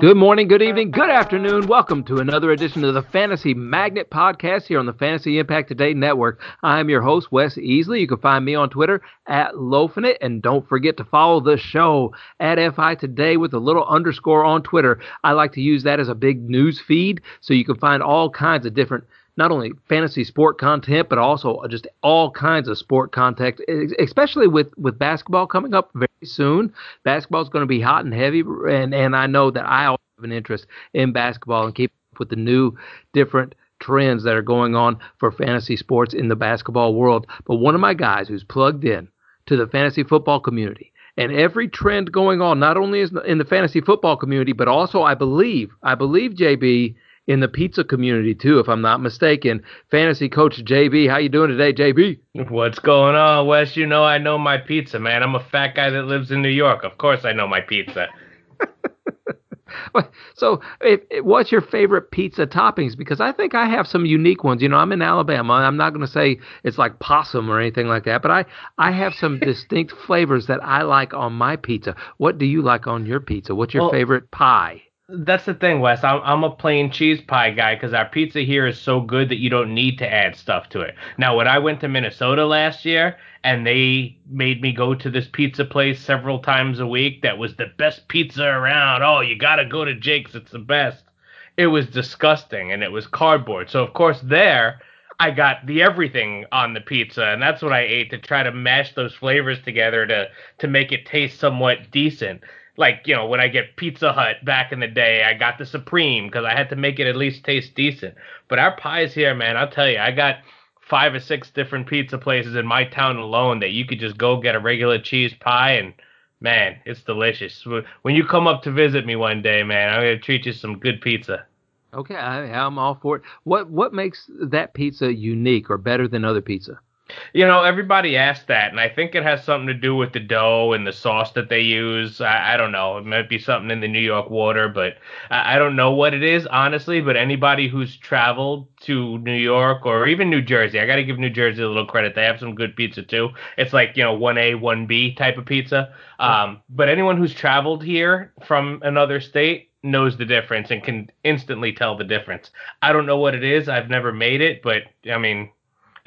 Good morning, good evening, good afternoon. Welcome to another edition of the Fantasy Magnet Podcast here on the Fantasy Impact Today Network. I'm your host, Wes Easley. You can find me on Twitter at Lofinit, and don't forget to follow the show at FI Today with a little underscore on Twitter. I like to use that as a big news feed, so you can find all kinds of different not only fantasy sport content, but also just all kinds of sport content, especially with, with basketball coming up very soon. Basketball is going to be hot and heavy, and, and I know that I have an interest in basketball and keep up with the new different trends that are going on for fantasy sports in the basketball world. But one of my guys who's plugged in to the fantasy football community and every trend going on, not only in the fantasy football community, but also I believe, I believe JB in the pizza community too, if I'm not mistaken. Fantasy coach JB, how you doing today, JB? What's going on, Wes? You know I know my pizza, man. I'm a fat guy that lives in New York. Of course I know my pizza. so, if, what's your favorite pizza toppings? Because I think I have some unique ones. You know, I'm in Alabama. I'm not going to say it's like possum or anything like that, but I I have some distinct flavors that I like on my pizza. What do you like on your pizza? What's your well, favorite pie? That's the thing, Wes. I'm, I'm a plain cheese pie guy because our pizza here is so good that you don't need to add stuff to it. Now, when I went to Minnesota last year and they made me go to this pizza place several times a week that was the best pizza around. Oh, you got to go to Jake's, it's the best. It was disgusting and it was cardboard. So, of course, there I got the everything on the pizza, and that's what I ate to try to mash those flavors together to to make it taste somewhat decent like you know when I get Pizza Hut back in the day, I got the Supreme because I had to make it at least taste decent. But our pies here, man, I'll tell you, I got five or six different pizza places in my town alone that you could just go get a regular cheese pie and man, it's delicious. When you come up to visit me one day, man, I'm gonna treat you some good pizza. Okay, I, I'm all for it. What what makes that pizza unique or better than other pizza? You know, everybody asked that, and I think it has something to do with the dough and the sauce that they use. I, I don't know. It might be something in the New York water, but I, I, don't know what it is, honestly. But anybody who's traveled to New York or even New Jersey, I got to give New Jersey a little credit. They have some good pizza, too. It's like, you know, 1A, 1B type of pizza. Um, but anyone who's traveled here from another state, knows the difference and can instantly tell the difference. I don't know what it is. I've never made it, but I mean,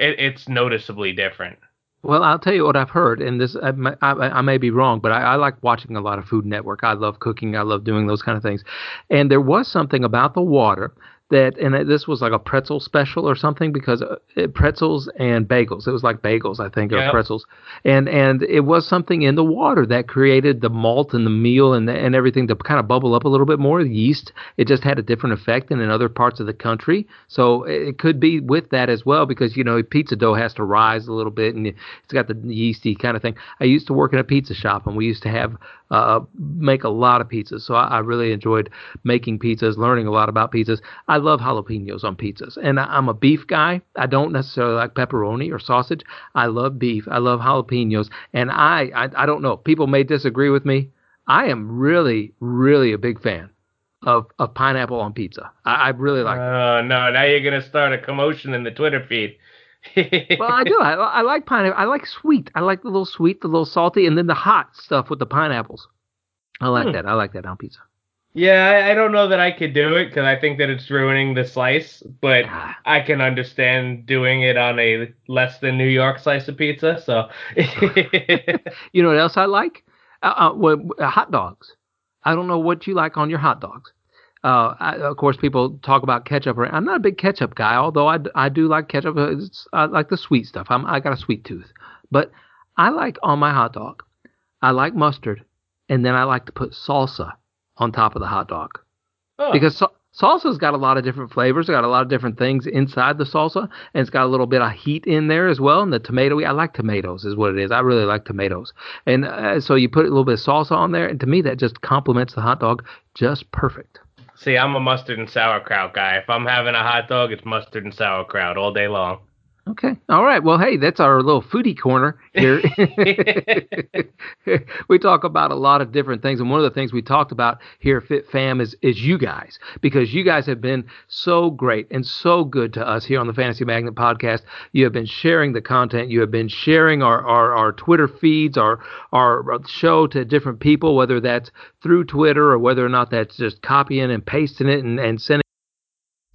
it, it's noticeably different. Well, I'll tell you what I've heard, and this I, I, I may be wrong, but I, I, like watching a lot of Food Network. I love cooking. I love doing those kind of things. And there was something about the water that and this was like a pretzel special or something because uh, pretzels and bagels. It was like bagels i think yep. or pretzels. And and it was something in the water that created the malt and the meal and the, and everything to kind of bubble up a little bit more. The yeast it just had a different effect than in other parts of the country. So it could be with that as well because you know pizza dough has to rise a little bit and it's got the yeasty kind of thing. I used to work in a pizza shop and we used to have uh, make a lot of pizzas. So I, I, really enjoyed making pizzas, learning a lot about pizzas. I love jalapenos on pizzas, and I, am a beef guy. I don't necessarily like pepperoni or sausage. I love beef. I love jalapenos, and I, I, I don't know. People may disagree with me. I am really, really a big fan of, of pineapple on pizza. I, I really like. Oh no! Now you're gonna start a commotion in the Twitter feed well, I do. I, I like pineapple. I like sweet. I like the little sweet, the little salty, and then the hot stuff with the pineapples. I like hmm. that. I like that on pizza. Yeah, I, I don't know that I could do it because I think that it's ruining the slice, but ah. I can understand doing it on a less than New York slice of pizza. So, you know what else I like? Uh, uh, well, hot dogs. I don't know what you like on your hot dogs. Uh, I, of course, people talk about ketchup. I'm not a big ketchup guy, although I, I do like ketchup. It's, I like the sweet stuff. I'm, I got a sweet tooth. But I like on my hot dog, I like mustard, and then I like to put salsa on top of the hot dog. Oh. Because so, salsa's got a lot of different flavors. It's got a lot of different things inside the salsa, and it's got a little bit of heat in there as well. And the tomato, I like tomatoes, is what it is. I really like tomatoes. And uh, so you put a little bit of salsa on there, and to me, that just complements the hot dog just perfect. See, I'm a mustard and sauerkraut guy. If I'm having a hot dog, it's mustard and sauerkraut all day long. Okay. All right. Well, hey, that's our little foodie corner here. we talk about a lot of different things, and one of the things we talked about here at Fit Fam is is you guys because you guys have been so great and so good to us here on the Fantasy Magnet podcast. You have been sharing the content. You have been sharing our our, our Twitter feeds, our our show to different people, whether that's through Twitter or whether or not that's just copying and pasting it and, and sending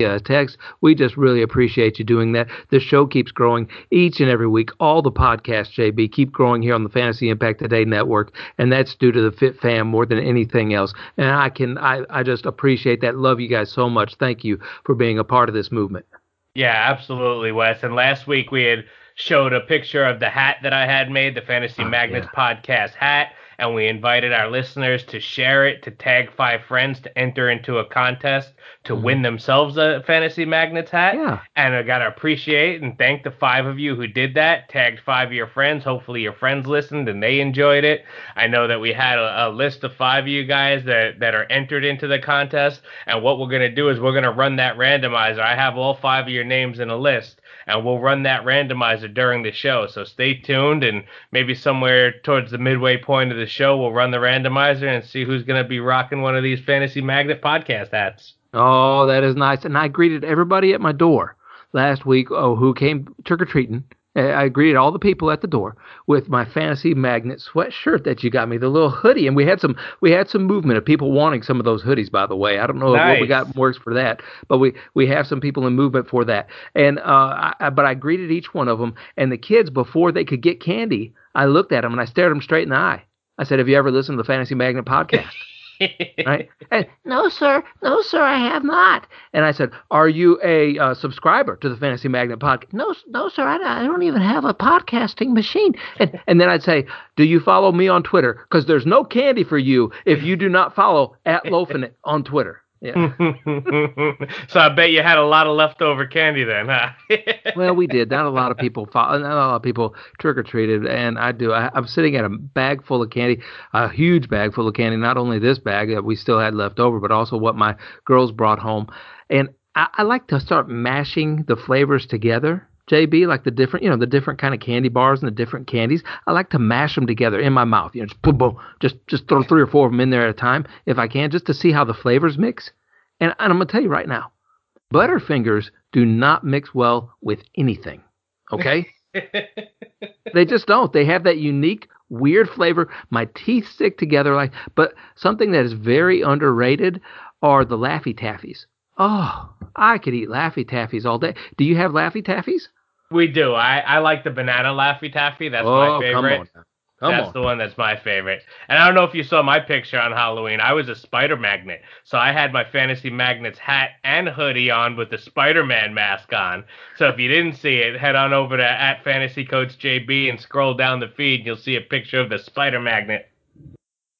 uh, text. We just really appreciate you doing that. The show keeps growing each and every week. All the podcasts, JB, keep growing here on the Fantasy Impact Today network, and that's due to the Fit Fam more than anything else. And I can, I, I just appreciate that. Love you guys so much. Thank you for being a part of this movement. Yeah, absolutely, Wes. And last week we had showed a picture of the hat that I had made, the Fantasy oh, Magnets yeah. podcast hat and we invited our listeners to share it, to tag five friends, to enter into a contest to mm-hmm. win themselves a Fantasy Magnets hat. Yeah. And I got to appreciate and thank the five of you who did that, tagged five of your friends. Hopefully your friends listened and they enjoyed it. I know that we had a, a list of five of you guys that, that are entered into the contest. And what we're going to do is we're going to run that randomizer. I have all five of your names in a list and we'll run that randomizer during the show. So stay tuned, and maybe somewhere towards the midway point of the show, we'll run the randomizer and see who's going to be rocking one of these Fantasy Magnet podcast hats. Oh, that is nice. And I greeted everybody at my door last week oh, who came trick or treating I greeted all the people at the door with my fantasy magnet sweatshirt that you got me, the little hoodie, and we had some we had some movement of people wanting some of those hoodies. By the way, I don't know nice. what we got works for that, but we we have some people in movement for that. And uh, I, but I greeted each one of them, and the kids before they could get candy, I looked at them and I stared them straight in the eye. I said, "Have you ever listened to the Fantasy Magnet podcast?" Right? And no, sir, no, sir, I have not. And I said, Are you a uh, subscriber to the Fantasy Magnet podcast? No, no, sir, I, I don't even have a podcasting machine. And and then I'd say, Do you follow me on Twitter? Because there's no candy for you if you do not follow at Loafin' on Twitter. Yeah. so I bet you had a lot of leftover candy then, huh? well, we did. Not a lot of people. Not a lot of people trick or treated, and I do. I, am sitting at a bag full of candy, a huge bag full of candy. Not only this bag that we still had left over, but also what my girls brought home. And I, I like to start mashing the flavors together. JB, like the different, you know, the different kind of candy bars and the different candies. I like to mash them together in my mouth. You know, just boom, boom, just just throw three or four of them in there at a time if I can, just to see how the flavors mix. And, and I'm gonna tell you right now, Butterfingers do not mix well with anything. Okay, they just don't. They have that unique, weird flavor. My teeth stick together like. But something that is very underrated are the Laffy Taffies. Oh, I could eat Laffy Taffies all day. Do you have Laffy Taffies? We do. I, I like the banana Laffy Taffy. That's oh, my favorite. Come on, that's on. the one that's my favorite. And I don't know if you saw my picture on Halloween. I was a Spider Magnet. So I had my Fantasy Magnets hat and hoodie on with the Spider Man mask on. So if you didn't see it, head on over to at Fantasy Coach JB and scroll down the feed. And you'll see a picture of the Spider Magnet.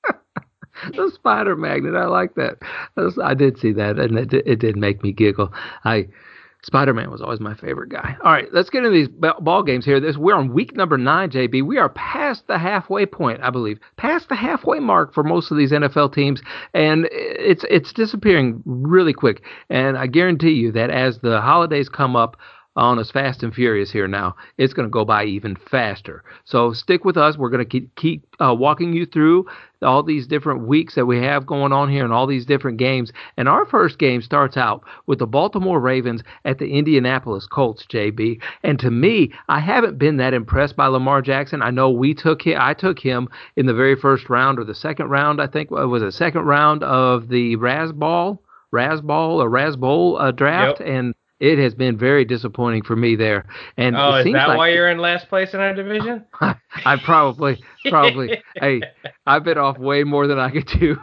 the Spider Magnet. I like that. I did see that, and it, it did make me giggle. I Spider Man was always my favorite guy. All right, let's get into these ball games here. This we're on week number nine, JB. We are past the halfway point, I believe, past the halfway mark for most of these NFL teams, and it's it's disappearing really quick. And I guarantee you that as the holidays come up, on us fast and furious here now. It's going to go by even faster. So stick with us. We're going to keep, keep uh, walking you through all these different weeks that we have going on here and all these different games. And our first game starts out with the Baltimore Ravens at the Indianapolis Colts, JB. And to me, I haven't been that impressed by Lamar Jackson. I know we took him, I took him in the very first round or the second round, I think it was the second round of the Rasball, Rasball or Rasbowl uh, draft. Yep. And it has been very disappointing for me there. And oh, is that like why you're in last place in our division? I, I probably, probably. hey, I've been off way more than I could do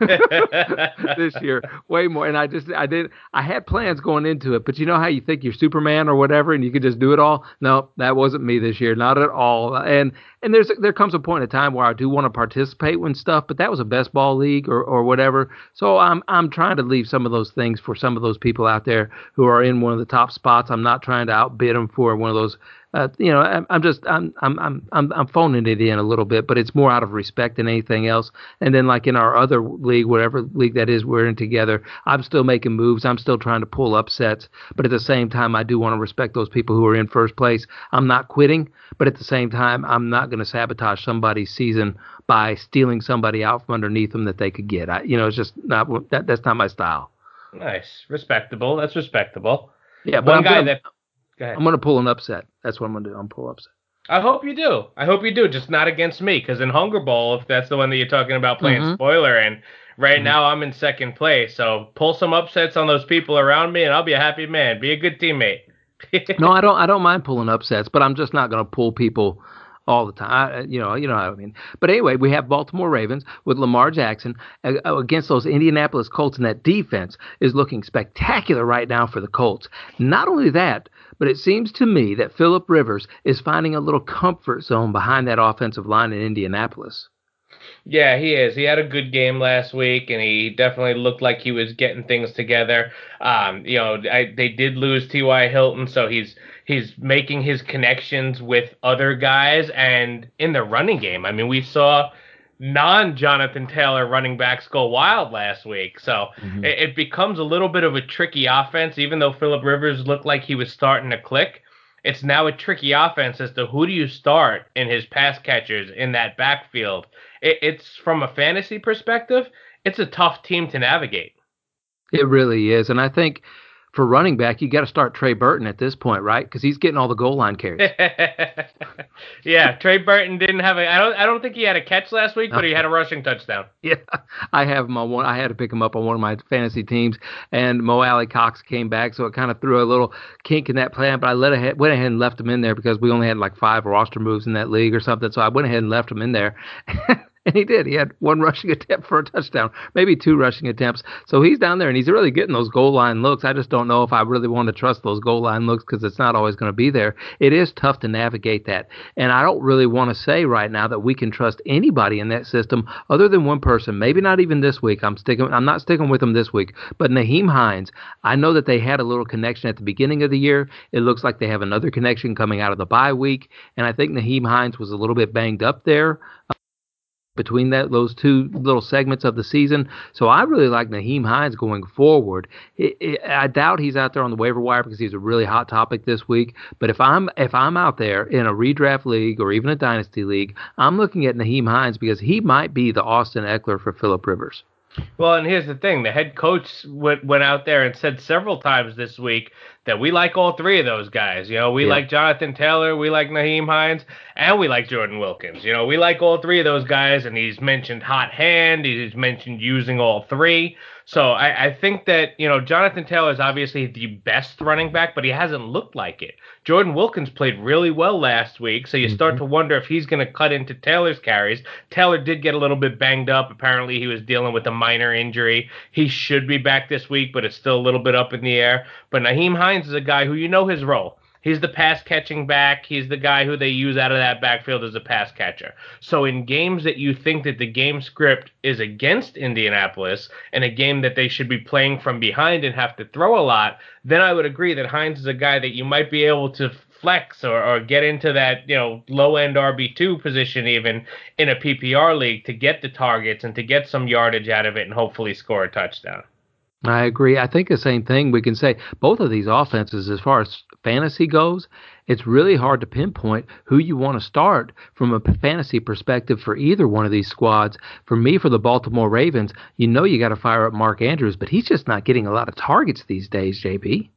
this year, way more. And I just, I didn't, I had plans going into it, but you know how you think you're Superman or whatever, and you could just do it all. No, that wasn't me this year, not at all. And and there's there comes a point in time where I do want to participate when stuff, but that was a best ball league or, or whatever. So I'm I'm trying to leave some of those things for some of those people out there who are in one of the top spots. I'm not trying to outbid them for one of those uh, you know, I'm, I'm just I'm, I'm I'm I'm I'm phoning it in a little bit, but it's more out of respect than anything else. And then like in our other league, whatever league that is, we're in together. I'm still making moves. I'm still trying to pull upsets, but at the same time, I do want to respect those people who are in first place. I'm not quitting, but at the same time, I'm not going to sabotage somebody's season by stealing somebody out from underneath them that they could get. I, you know, it's just not that. That's not my style. Nice, respectable. That's respectable. Yeah, but One guy gonna, that. Go ahead. I'm going to pull an upset. That's what I'm going to do. I'm pull upset. I hope you do. I hope you do. Just not against me, because in Hunger Bowl, if that's the one that you're talking about playing mm-hmm. spoiler, and right mm-hmm. now I'm in second place. So pull some upsets on those people around me, and I'll be a happy man. Be a good teammate. no, I don't. I don't mind pulling upsets, but I'm just not going to pull people all the time. I, you know, you know what I mean. But anyway, we have Baltimore Ravens with Lamar Jackson uh, against those Indianapolis Colts, and that defense is looking spectacular right now for the Colts. Not only that, but it seems to me that Philip Rivers is finding a little comfort zone behind that offensive line in Indianapolis. Yeah, he is. He had a good game last week, and he definitely looked like he was getting things together. Um, you know, I, they did lose T.Y. Hilton, so he's he's making his connections with other guys and in the running game. I mean, we saw non Jonathan Taylor running backs go wild last week. So mm-hmm. it, it, becomes a little bit of a tricky offense, even though Philip Rivers looked like he was starting to click. It's now a tricky offense as to who do you start in his pass catchers in that backfield. It, it's from a fantasy perspective, it's a tough team to navigate. It really is. And I think for running back, you got to start Trey Burton at this point, right? Because he's getting all the goal line carries. yeah, Trey Burton didn't have a. I don't. I don't think he had a catch last week, but he had a rushing touchdown. Yeah, I have him on one. I had to pick him up on one of my fantasy teams, and Mo Alie-Cox came back, so it kind of threw a little kink in that plan. But I let ahead, went ahead and left him in there because we only had like five roster moves in that league or something. So I went ahead and left him in there. And he did. He had one rushing attempt for a touchdown, maybe two rushing attempts. So he's down there and he's really getting those goal line looks. I just don't know if I really want to trust those goal line looks because it's not always going to be there. It is tough to navigate that. And I don't really want to say right now that we can trust anybody in that system other than one person. Maybe not even this week. I'm sticking I'm not sticking with them this week. But Nyheim Hines, I know that they had a little connection at the beginning of the year. It looks like they have another connection coming out of the bye week. And I think Nyheim Hines was a little bit banged up there between that those two little segments of the season. So I really like Nyheim Hines going forward. It, it, I doubt he's out there on the waiver wire because he's a really hot topic this week. But if I'm if I'm out there in a redraft league or even a dynasty league, I'm looking at Nyheim Hines because he might be the Austin Ekeler for Philip Rivers. Well, and here's the thing: the head coach went went out there and said several times this week that we like all three of those guys. You know, we yeah. like Jonathan Taylor, we like Nyheim Hines, and we like Jordan Wilkins. You know, we like all three of those guys, and he's mentioned hot hand. He's mentioned using all three. So I, I think that you know Jonathan Taylor is obviously the best running back, but he hasn't looked like it. Jordan Wilkins played really well last week, so you mm-hmm. start to wonder if he's going to cut into Taylor's carries. Taylor did get a little bit banged up. Apparently, he was dealing with a minor injury. He should be back this week, but it's still a little bit up in the air. But Nyheim Hines is a guy who you know his role. He's the pass catching back. He's the guy who they use out of that backfield as a pass catcher. So in games that you think that the game script is against Indianapolis and a game that they should be playing from behind and have to throw a lot, then I would agree that Hines is a guy that you might be able to flex or, or get into that, you know, low end RB2 position even in a PPR league to get the targets and to get some yardage out of it and hopefully score a touchdown. I agree. I think the same thing we can say. Both of these offenses, as far as fantasy goes, it's really hard to pinpoint who you want to start from a fantasy perspective for either one of these squads. For me, for the Baltimore Ravens, you know you got to fire up Mark Andrews, but he's just not getting a lot of targets these days, JB.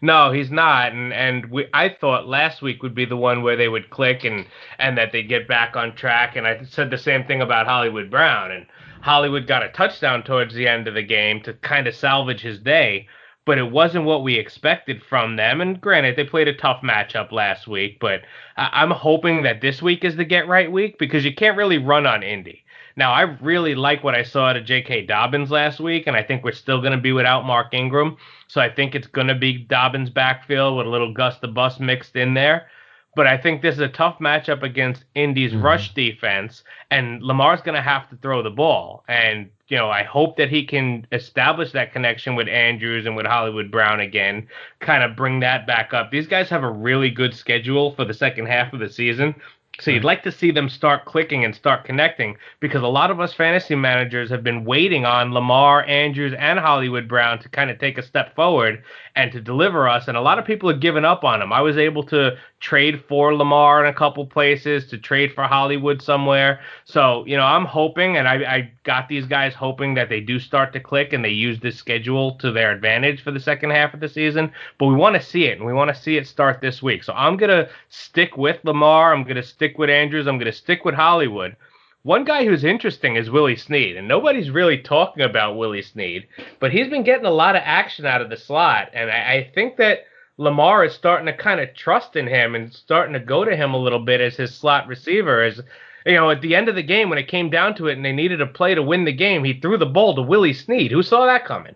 No, he's not, and and we, I thought last week would be the one where they would click and and that they'd get back on track. And I said the same thing about Hollywood Brown, and Hollywood got a touchdown towards the end of the game to kind of salvage his day but it wasn't what we expected from them. And granted, they played a tough matchup last week, but I'm hoping that this week is the get right week because you can't really run on Indy. Now, I really like what I saw out of J.K. Dobbins last week, and I think we're still going to be without Mark Ingram. So I think it's going to be Dobbins' backfield with a little Gus the Bus mixed in there. But I think this is a tough matchup against Indy's mm-hmm. rush defense, and Lamar's going to have to throw the ball. And you know, I hope that he can establish that connection with Andrews and with Hollywood Brown again, kind of bring that back up. These guys have a really good schedule for the second half of the season. So you'd like to see them start clicking and start connecting because a lot of us fantasy managers have been waiting on Lamar, Andrews, and Hollywood Brown to kind of take a step forward and to deliver us. And a lot of people have given up on them. I was able to trade for Lamar in a couple places, to trade for Hollywood somewhere. So, you know, I'm hoping, and I, I got these guys hoping that they do start to click and they use this schedule to their advantage for the second half of the season. But we want to see it, and we want to see it start this week. So I'm going to stick with Lamar. I'm going to stick with Andrews. I'm going to stick with Hollywood. One guy who's interesting is Willie Snead, and nobody's really talking about Willie Snead, but he's been getting a lot of action out of the slot, and I, I think that Lamar is starting to kind of trust in him and starting to go to him a little bit as his slot receiver. As you know, at the end of the game when it came down to it and they needed a play to win the game, he threw the ball to Willie Snead. Who saw that coming?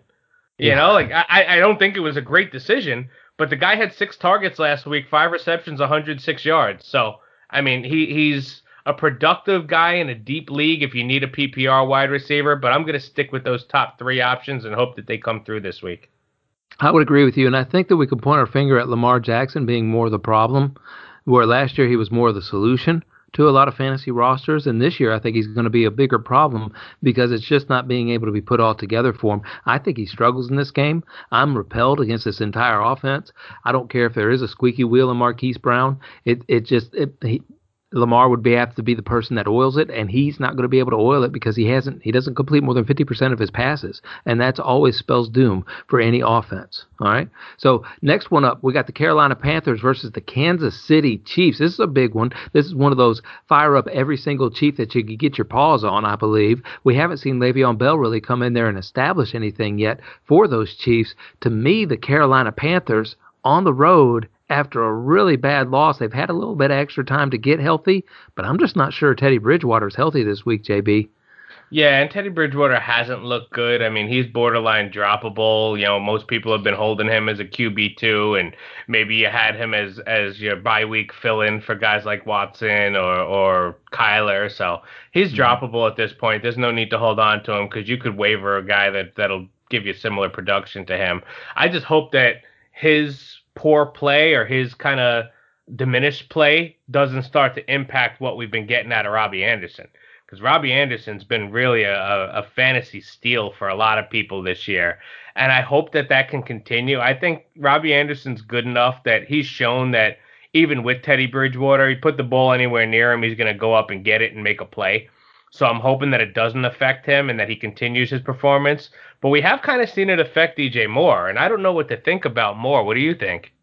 You yeah. know, like I, I don't think it was a great decision, but the guy had six targets last week, five receptions, 106 yards. So I mean, he he's a productive guy in a deep league if you need a PPR wide receiver, but I'm going to stick with those top three options and hope that they come through this week. I would agree with you, and I think that we can point our finger at Lamar Jackson being more the problem, where last year he was more of the solution to a lot of fantasy rosters, and this year I think he's going to be a bigger problem because it's just not being able to be put all together for him. I think he struggles in this game. I'm repelled against this entire offense. I don't care if there is a squeaky wheel in Marquise Brown. It it just it, he, Lamar would be have to be the person that oils it, and he's not going to be able to oil it because he hasn't he doesn't complete more than 50% of his passes, and that's always spells doom for any offense. All right. So next one up, we got the Carolina Panthers versus the Kansas City Chiefs. This is a big one. This is one of those fire up every single Chief that you could get your paws on. I believe we haven't seen Le'Veon Bell really come in there and establish anything yet for those Chiefs. To me, the Carolina Panthers on the road after a really bad loss. They've had a little bit of extra time to get healthy, but I'm just not sure Teddy Bridgewater's healthy this week, JB. Yeah, and Teddy Bridgewater hasn't looked good. I mean, he's borderline droppable. You know, most people have been holding him as a QB two, and maybe you had him as as your bye week fill in for guys like Watson or or Kyler. So he's mm-hmm. droppable at this point. There's no need to hold on to him because you could waiver a guy that that'll give you similar production to him. I just hope that his poor play or his kind of diminished play doesn't start to impact what we've been getting out of Robbie Anderson. Because Robbie Anderson's been really a, a fantasy steal for a lot of people this year. And I hope that that can continue. I think Robbie Anderson's good enough that he's shown that even with Teddy Bridgewater, he put the ball anywhere near him, he's going to go up and get it and make a play. So I'm hoping that it doesn't affect him and that he continues his performance. But we have kind of seen it affect DJ Moore, and I don't know what to think about Moore. What do you think?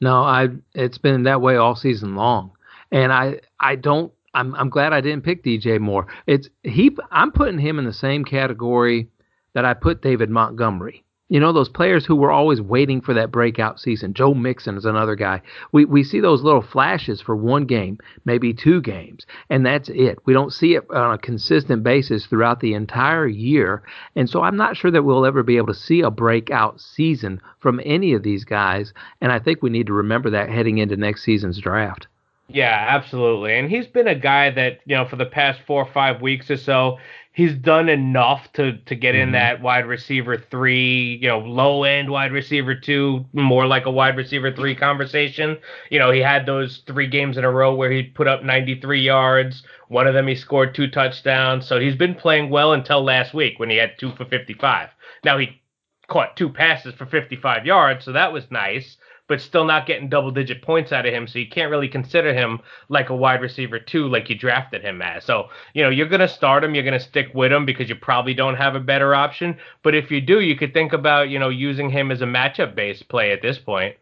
No, I it's been that way all season long, and I I don't. I'm I'm glad I didn't pick DJ Moore. It's he. I'm putting him in the same category that I put David Montgomery. You know, those players who were always waiting for that breakout season. Joe Mixon is another guy. We, we see those little flashes for one game, maybe two games, and that's it. We don't see it on a consistent basis throughout the entire year. And so I'm not sure that we'll ever be able to see a breakout season from any of these guys. And I think we need to remember that heading into next season's draft. Yeah, absolutely. And he's been a guy that, you know, for the past four or five weeks or so, he's done enough to to get mm-hmm. in that wide receiver three, you know, low end wide receiver two, more like a wide receiver three conversation. You know, he had those three games in a row where he put up 93 yards. One of them he scored two touchdowns. So he's been playing well until last week when he had two for 55. Now he caught two passes for 55 yards, so that was nice but still not getting double digit points out of him. So you can't really consider him like a wide receiver two, like you drafted him as. So, you know, you're going to start him, you're going to stick with him because you probably don't have a better option. But if you do, you could think about, you know, using him as a matchup based play at this point.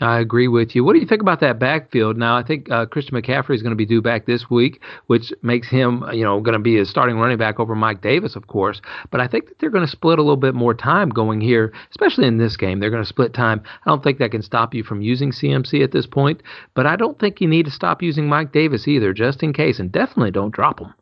I agree with you. What do you think about that backfield? Now, I think uh, Christian McCaffrey is going to be due back this week, which makes him, you know, going to be a starting running back over Mike Davis, of course. But I think that they're going to split a little bit more time going here, especially in this game. They're going to split time. I don't think that can stop you from using CMC at this point, but I don't think you need to stop using Mike Davis either, just in case, and definitely don't drop him.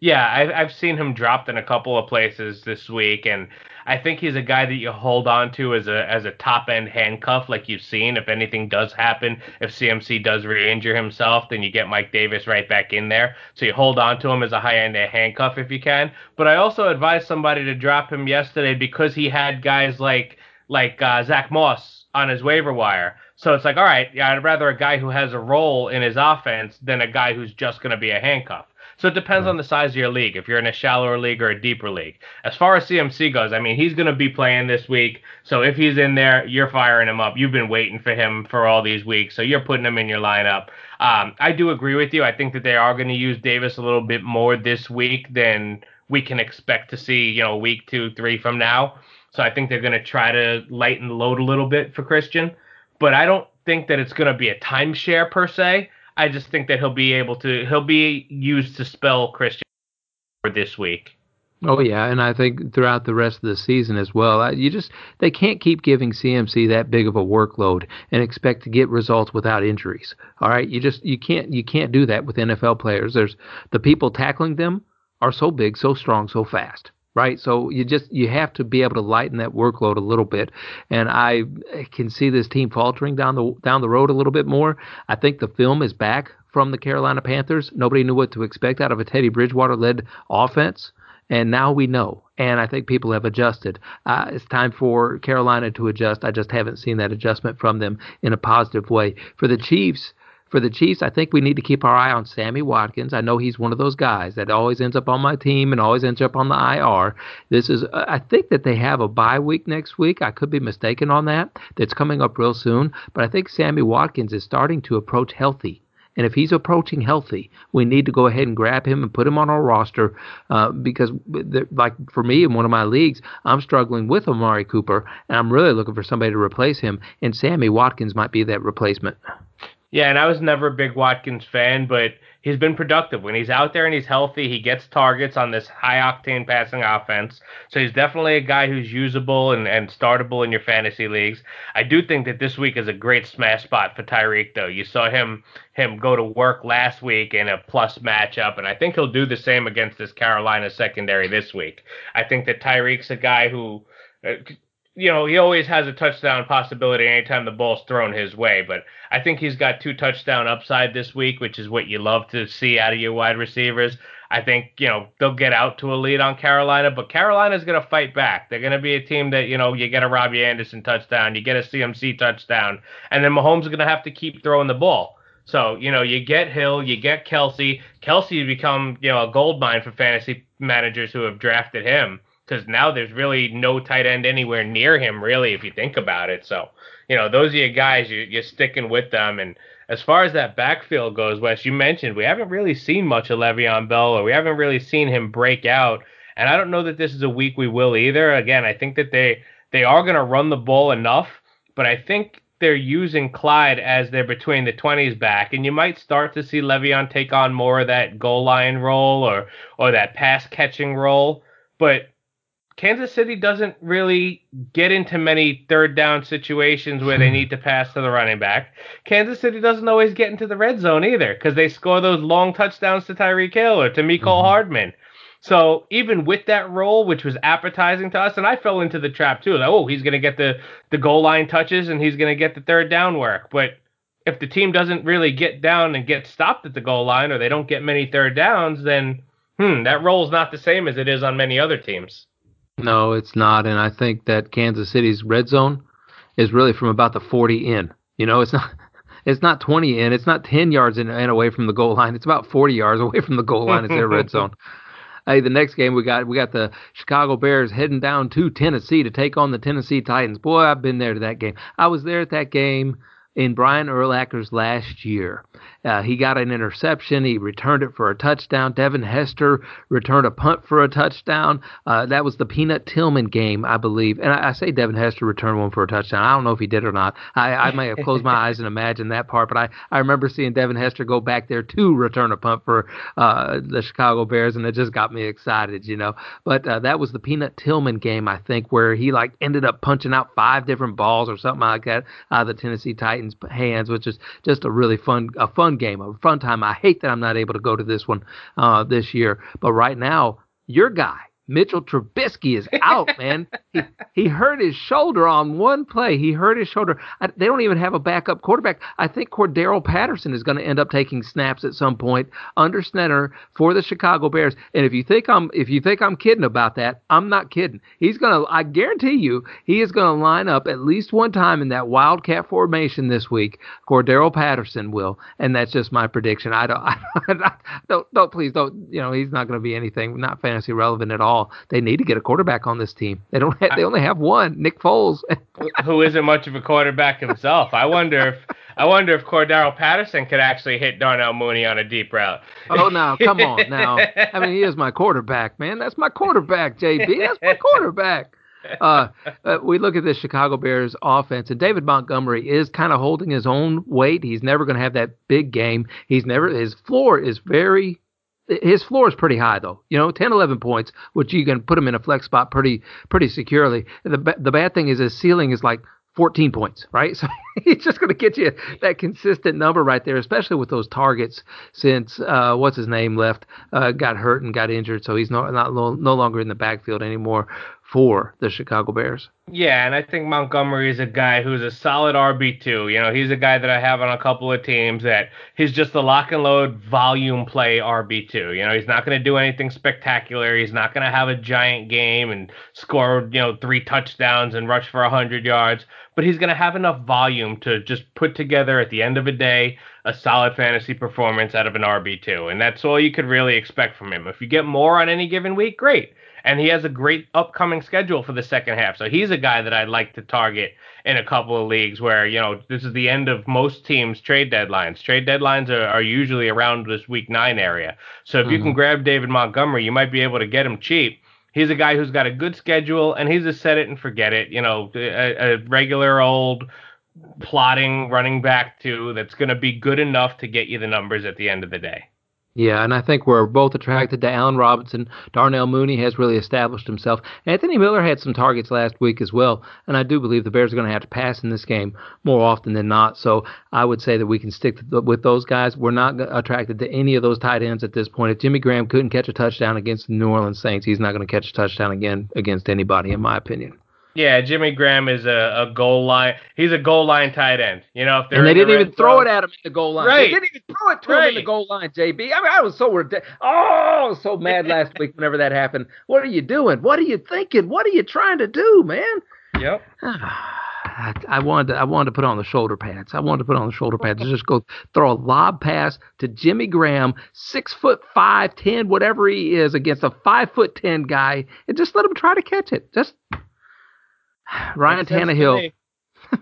Yeah, I've, I've seen him dropped in a couple of places this week, and I think he's a guy that you hold on to as a as a top end handcuff, like you've seen. If anything does happen, if CMC does re-injure himself, then you get Mike Davis right back in there. So you hold on to him as a high end handcuff if you can. But I also advised somebody to drop him yesterday because he had guys like like uh, Zach Moss on his waiver wire. So it's like, all right, yeah, I'd rather a guy who has a role in his offense than a guy who's just going to be a handcuff. So it depends right. on the size of your league. If you're in a shallower league or a deeper league. As far as CMC goes, I mean, he's going to be playing this week. So if he's in there, you're firing him up. You've been waiting for him for all these weeks, so you're putting him in your lineup. Um, I do agree with you. I think that they are going to use Davis a little bit more this week than we can expect to see, you know, week two, three from now. So I think they're going to try to lighten the load a little bit for Christian. But I don't think that it's going to be a timeshare per se. I just think that he'll be able to he'll be used to spell Christian for this week. Oh yeah, and I think throughout the rest of the season as well. You just they can't keep giving CMC that big of a workload and expect to get results without injuries. All right, you just you can't you can't do that with NFL players. There's the people tackling them are so big, so strong, so fast right? So you just you have to be able to lighten that workload a little bit. And I can see this team faltering down the down the road a little bit more. I think the film is back from the Carolina Panthers. Nobody knew what to expect out of a Teddy Bridgewater led offense. And now we know, and I think people have adjusted. Uh, it's time for Carolina to adjust. I just haven't seen that adjustment from them in a positive way. For the Chiefs, for the Chiefs, I think we need to keep our eye on Sammy Watkins. I know he's one of those guys that always ends up on my team and always ends up on the IR. This is, I think that they have a bye week next week. I could be mistaken on that. That's coming up real soon. But I think Sammy Watkins is starting to approach healthy. And if he's approaching healthy, we need to go ahead and grab him and put him on our roster uh, because, like for me in one of my leagues, I'm struggling with Amari Cooper and I'm really looking for somebody to replace him. And Sammy Watkins might be that replacement. Yeah, and I was never a big Watkins fan, but he's been productive. When he's out there and he's healthy, he gets targets on this high octane passing offense. So he's definitely a guy who's usable and, and startable in your fantasy leagues. I do think that this week is a great smash spot for Tyreek though. You saw him him go to work last week in a plus matchup, and I think he'll do the same against this Carolina secondary this week. I think that Tyreek's a guy who uh, you know, he always has a touchdown possibility anytime the ball's thrown his way. But I think he's got two touchdown upside this week, which is what you love to see out of your wide receivers. I think, you know, they'll get out to a lead on Carolina, but Carolina's going to fight back. They're going to be a team that, you know, you get a Robbie Anderson touchdown, you get a CMC touchdown, and then Mahomes is going to have to keep throwing the ball. So, you know, you get Hill, you get Kelce. Kelce become, you know, a gold mine for fantasy managers who have drafted him because now there's really no tight end anywhere near him, really, if you think about it. So, you know, those are your guys, you, you're sticking with them. And as far as that backfield goes, Wes, you mentioned we haven't really seen much of Le'Veon Bell, or we haven't really seen him break out. And I don't know that this is a week we will either. Again, I think that they they are going to run the ball enough, but I think they're using Clyde as they're between the 20s back, and you might start to see Le'Veon take on more of that goal line role or or that pass catching role. But Kansas City doesn't really get into many third down situations where they hmm. need to pass to the running back. Kansas City doesn't always get into the red zone either because they score those long touchdowns to Tyreek Hill or to Mecole mm-hmm. Hardman. So even with that role, which was appetizing to us, and I fell into the trap too. Like, oh, he's going to get the the goal line touches and he's going to get the third down work. But if the team doesn't really get down and get stopped at the goal line, or they don't get many third downs, then hmm, that role is not the same as it is on many other teams. No, it's not. And I think that Kansas City's red zone is really from about the 40 in. You know, it's not it's not 20 in, it's not 10 yards in and away from the goal line. It's about 40 yards away from the goal line. It's their red zone. Hey, the next game we got we got the Chicago Bears heading down to Tennessee to take on the Tennessee Titans. Boy, I've been there to that game. I was there at that game in Brian Urlacher's last year. Uh, he got an interception. He returned it for a touchdown. Devin Hester returned a punt for a touchdown. Uh, that was the Peanut Tillman game, I believe. And I, I, say Devin Hester returned one for a touchdown. I don't know if he did or not. I, I may have closed my eyes and imagined that part, but I, I remember seeing Devin Hester go back there to return a punt for uh, the Chicago Bears, and it just got me excited, you know. But uh, that was the Peanut Tillman game, I think, where he like ended up punching out five different balls or something like that out of the Tennessee Titans hands, which is just a really fun, a fun fun game, a fun time. I hate that I'm not able to go to this one uh, this year, but right now, your guy Mitchell Trubisky is out, man. He, he hurt his shoulder on one play. He hurt his shoulder. I, they don't even have a backup quarterback. I think Cordarrelle Patterson is going to end up taking snaps at some point under center for the Chicago Bears. And if you think I'm if you think I'm kidding about that, I'm not kidding. He's going to I guarantee you he is going to line up at least one time in that Wildcat formation this week. Cordarrelle Patterson will, and that's just my prediction. I don't I, don't don't please don't you know he's not going to be anything not fantasy relevant at all all. They need to get a quarterback on this team. They don't. Have, they only have one, Nick Foles, who isn't much of a quarterback himself. I wonder if I wonder if Cordarrelle Patterson could actually hit Darnell Mooney on a deep route. Oh, now come on, now. I mean, he is my quarterback, man. That's my quarterback, JB. That's my quarterback. Uh, uh, we look at the Chicago Bears offense, and David Montgomery is kind of holding his own weight. He's never going to have that big game. He's never his floor is very his floor is pretty high though. You know, 10, 11 points, which you can put him in a flex spot pretty pretty securely. The the bad thing is his ceiling is like 14 points, right? So he's just going to get you that consistent number right there, especially with those targets. Since uh, what's his name left, uh, got hurt and got injured, so he's no not no longer in the backfield anymore for the Chicago Bears. Yeah, and I think Montgomery is a guy who's a solid RB2. You know, he's a guy that I have on a couple of teams that he's just a lock and load volume play RB2. You know, he's not going to do anything spectacular. He's not going to have a giant game and score, you know, three touchdowns and rush for 100 yards, but he's going to have enough volume to just put together at the end of a day a solid fantasy performance out of an RB2. And that's all you could really expect from him. If you get more on any given week, great and he has a great upcoming schedule for the second half. So he's a guy that I'd like to target in a couple of leagues where, you know, this is the end of most teams' trade deadlines. Trade deadlines are, are usually around this week nine area. So if mm-hmm. you can mm-hmm. grab David Montgomery, you might be able to get him cheap. He's a guy who's got a good schedule and he's a set it and forget it, you know, a, a regular old plotting running back too that's going to be good enough to get you the numbers at the end of the day. Yeah, and I think we're both attracted to Allen Robinson. Darnell Mooney has really established himself. Anthony Miller had some targets last week as well, and I do believe the Bears are going to have to pass in this game more often than not. So I would say that we can stick with those guys. We're not attracted to any of those tight ends at this point. If Jimmy Graham couldn't catch a touchdown against the New Orleans Saints, he's not going to catch a touchdown again against anybody, in my opinion. Yeah, Jimmy Graham is a, a goal line. He's a goal line tight end. You know, if and they didn't even throw it at him in the goal line. Right. They didn't even throw it to right. him in the goal line. JB. I mean, I was so oh so mad last week whenever that happened. What are you doing? What are you thinking? What are you trying to do, man? Yep. I, I wanted to, I wanted to put on the shoulder pads. I wanted to put on the shoulder pads and just go throw a lob pass to Jimmy Graham, six foot five, ten, whatever he is, against a five foot ten guy, and just let him try to catch it. Just Ryan Tannehill.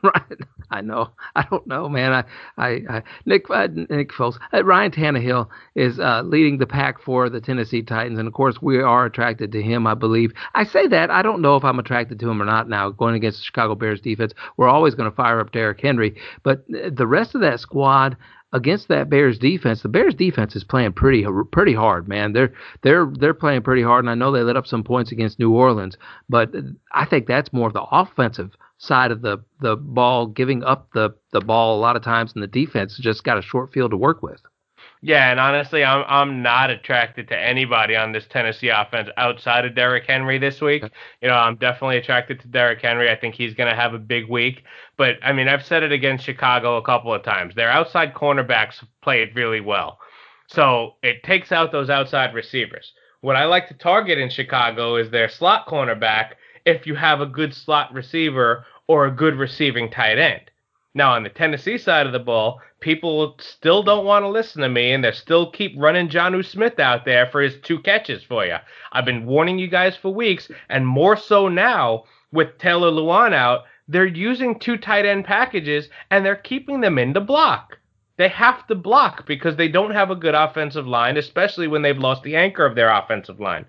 right. I know. I don't know, man. I, I, I Nick, uh, Nick Foles, uh, Ryan Tannehill is uh, leading the pack for the Tennessee Titans, and of course, we are attracted to him. I believe. I say that. I don't know if I'm attracted to him or not. Now, going against the Chicago Bears defense, we're always going to fire up Derrick Henry, but the rest of that squad, against that Bears defense, the Bears defense is playing pretty pretty hard, man. They're they're they're playing pretty hard, and I know they let up some points against New Orleans, but I think that's more of the offensive side of the the ball, giving up the the ball a lot of times, and the defense just got a short field to work with. Yeah, and honestly, I'm I'm not attracted to anybody on this Tennessee offense outside of Derrick Henry this week. You know, I'm definitely attracted to Derrick Henry. I think he's going to have a big week. But I mean, I've said it against Chicago a couple of times. Their outside cornerbacks play it really well, so it takes out those outside receivers. What I like to target in Chicago is their slot cornerback. If you have a good slot receiver or a good receiving tight end. Now, on the Tennessee side of the ball, people still don't want to listen to me, and they still keep running Jonnu Smith out there for his two catches for you. I've been warning you guys for weeks, and more so now with Taylor Lewan out. They're using two tight end packages, and they're keeping them in the block. They have to block because they don't have a good offensive line, especially when they've lost the anchor of their offensive line.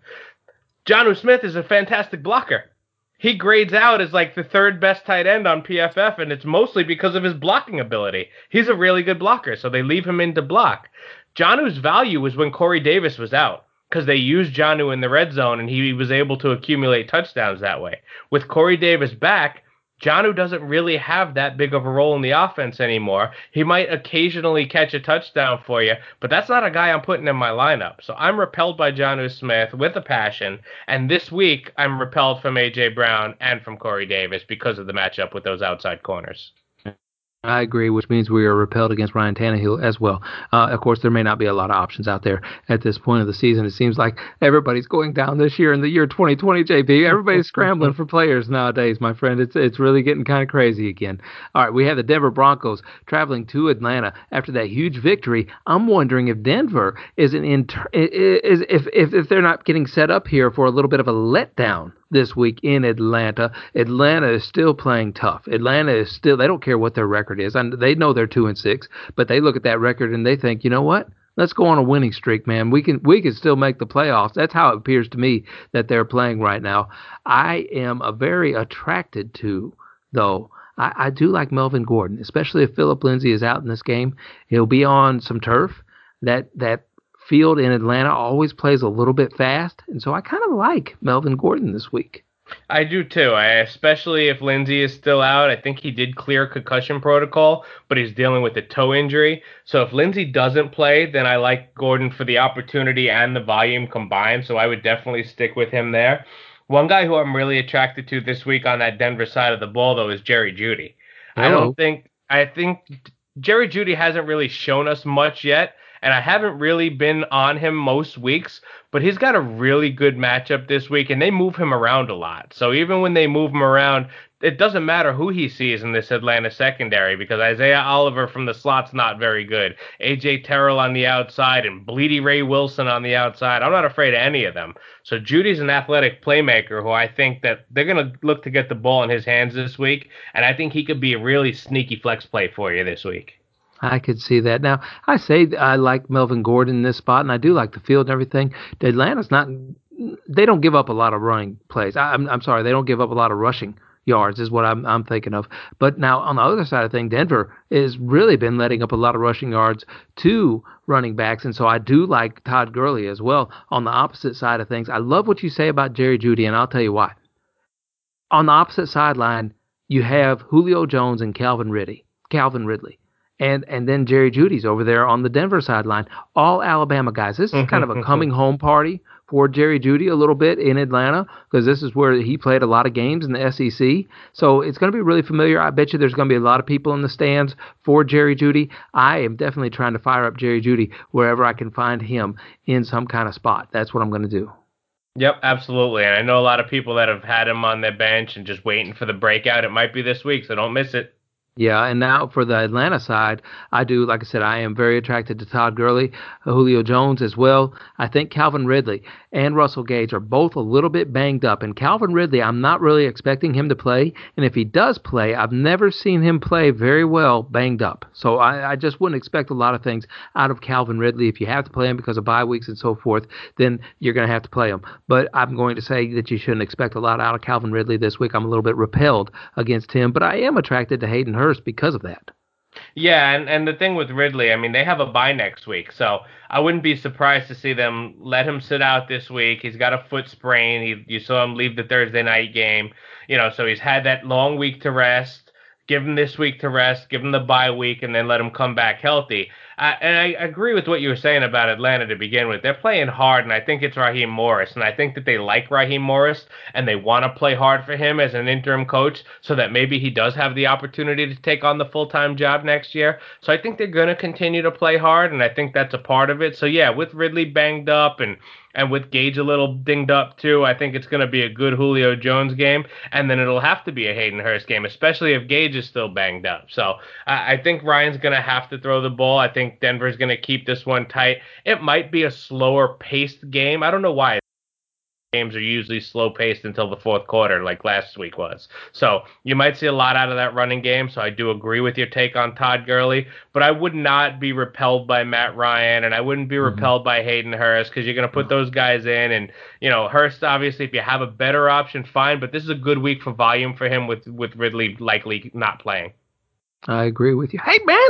Jonnu Smith is a fantastic blocker he grades out as like the third best tight end on PFF, and it's mostly because of his blocking ability. He's a really good blocker, so they leave him in to block. Jonnu's value was when Corey Davis was out because they used Jonnu in the red zone and he was able to accumulate touchdowns that way. With Corey Davis back, Jonnu doesn't really have that big of a role in the offense anymore. He might occasionally catch a touchdown for you, but that's not a guy I'm putting in my lineup. So I'm repelled by Jonnu Smith with a passion. And this week, I'm repelled from A.J. Brown and from Corey Davis because of the matchup with those outside corners. I agree, which means we are repelled against Ryan Tannehill as well. Uh, of course, there may not be a lot of options out there at this point of the season. It seems like everybody's going down this year in the year 2020, JP. Everybody's scrambling for players nowadays, my friend. It's it's really getting kind of crazy again. All right, we have the Denver Broncos traveling to Atlanta after that huge victory. I'm wondering if Denver is an inter- is if if if they're not getting set up here for a little bit of a letdown this week in Atlanta. Atlanta is still playing tough. Atlanta is still they don't care what their record is. And they know they're 2 and 6, but they look at that record and they think, "You know what? Let's go on a winning streak, man. We can we can still make the playoffs." That's how it appears to me that they're playing right now. I am a very attracted to though I, I do like Melvin Gordon, especially if Philip Lindsay is out in this game. He'll be on some turf. That that field in Atlanta always plays a little bit fast, and so I kind of like Melvin Gordon this week. I do too. I, especially if Lindsay is still out. I think he did clear concussion protocol, but he's dealing with a toe injury. So if Lindsay doesn't play, then I like Gordon for the opportunity and the volume combined. So I would definitely stick with him there. One guy who I'm really attracted to this week on that Denver side of the ball, though, is Jerry Jeudy. I don't think I think Jerry Jeudy hasn't really shown us much yet and I haven't really been on him most weeks, but he's got a really good matchup this week, and they move him around a lot. So even when they move him around, it doesn't matter who he sees in this Atlanta secondary because Isaiah Oliver from the slot's not very good. AJ Terrell on the outside and Blidi Wreh-Wilson on the outside. I'm not afraid of any of them. So Jeudy's an athletic playmaker who I think that they're going to look to get the ball in his hands this week, and I think he could be a really sneaky flex play for you this week. I could see that. Now, I say I like Melvin Gordon in this spot, and I do like the field and everything. Atlanta's not, they don't give up a lot of running plays. I, am I'm, I'm sorry, they don't give up a lot of rushing yards, is what I'm, I'm thinking of. But now, on the other side of things, Denver has really been letting up a lot of rushing yards to running backs, and so I do like Todd Gurley as well on the opposite side of things. I love what you say about Jerry Jeudy, and I'll tell you why. On the opposite sideline, you have Julio Jones and Calvin Ridley. Calvin Ridley and and then Jerry Jeudy's over there on the Denver sideline. All Alabama guys. This is mm-hmm, kind of a mm-hmm. coming home party for Jerry Jeudy a little bit in Atlanta because this is where he played a lot of games in the SEC. So it's going to be really familiar. I bet you there's going to be a lot of people in the stands for Jerry Jeudy. I am definitely trying to fire up Jerry Jeudy wherever I can find him in some kind of spot. That's what I'm going to do. Yep, absolutely. And I know a lot of people that have had him on their bench and just waiting for the breakout. It might be this week, so don't miss it. Yeah, and now for the Atlanta side, I do, like I said, I am very attracted to Todd Gurley, Julio Jones as well. I think Calvin Ridley and Russell Gage are both a little bit banged up. And Calvin Ridley, I'm not really expecting him to play. And if he does play, I've never seen him play very well banged up. So I, I just wouldn't expect a lot of things out of Calvin Ridley. If you have to play him because of bye weeks and so forth, then you're going to have to play him. But I'm going to say that you shouldn't expect a lot out of Calvin Ridley this week. I'm a little bit repelled against him, but I am attracted to Hayden Hurst because of that. Yeah, and, and the thing with Ridley, I mean, they have a bye next week, so I wouldn't be surprised to see them let him sit out this week. He's got a foot sprain. He, you saw him leave the Thursday night game, you know, so he's had that long week to rest. Give him this week to rest, give him the bye week, and then let him come back healthy. I, and I agree with what you were saying about Atlanta to begin with. They're playing hard, and I think it's Raheem Morris, and I think that they like Raheem Morris, and they want to play hard for him as an interim coach, so that maybe he does have the opportunity to take on the full time job next year. So I think they're going to continue to play hard, and I think that's a part of it. So yeah, with Ridley banged up and and with Gage a little dinged up too, I think it's going to be a good Julio Jones game, and then it'll have to be a Hayden Hurst game, especially if Gage is still banged up. So I, I think Ryan's going to have to throw the ball. I think Denver's going to keep this one tight. It might be a slower paced game. I don't know why games are usually slow paced until the fourth quarter, like last week was. So you might see a lot out of that running game. So I do agree with your take on Todd Gurley, but I would not be repelled by Matt Ryan and I wouldn't be mm-hmm. repelled by Hayden Hurst because you're going to put those guys in. And, you know, Hurst, obviously, if you have a better option, fine. But this is a good week for volume for him with, with Ridley likely not playing. I agree with you. Hey, man.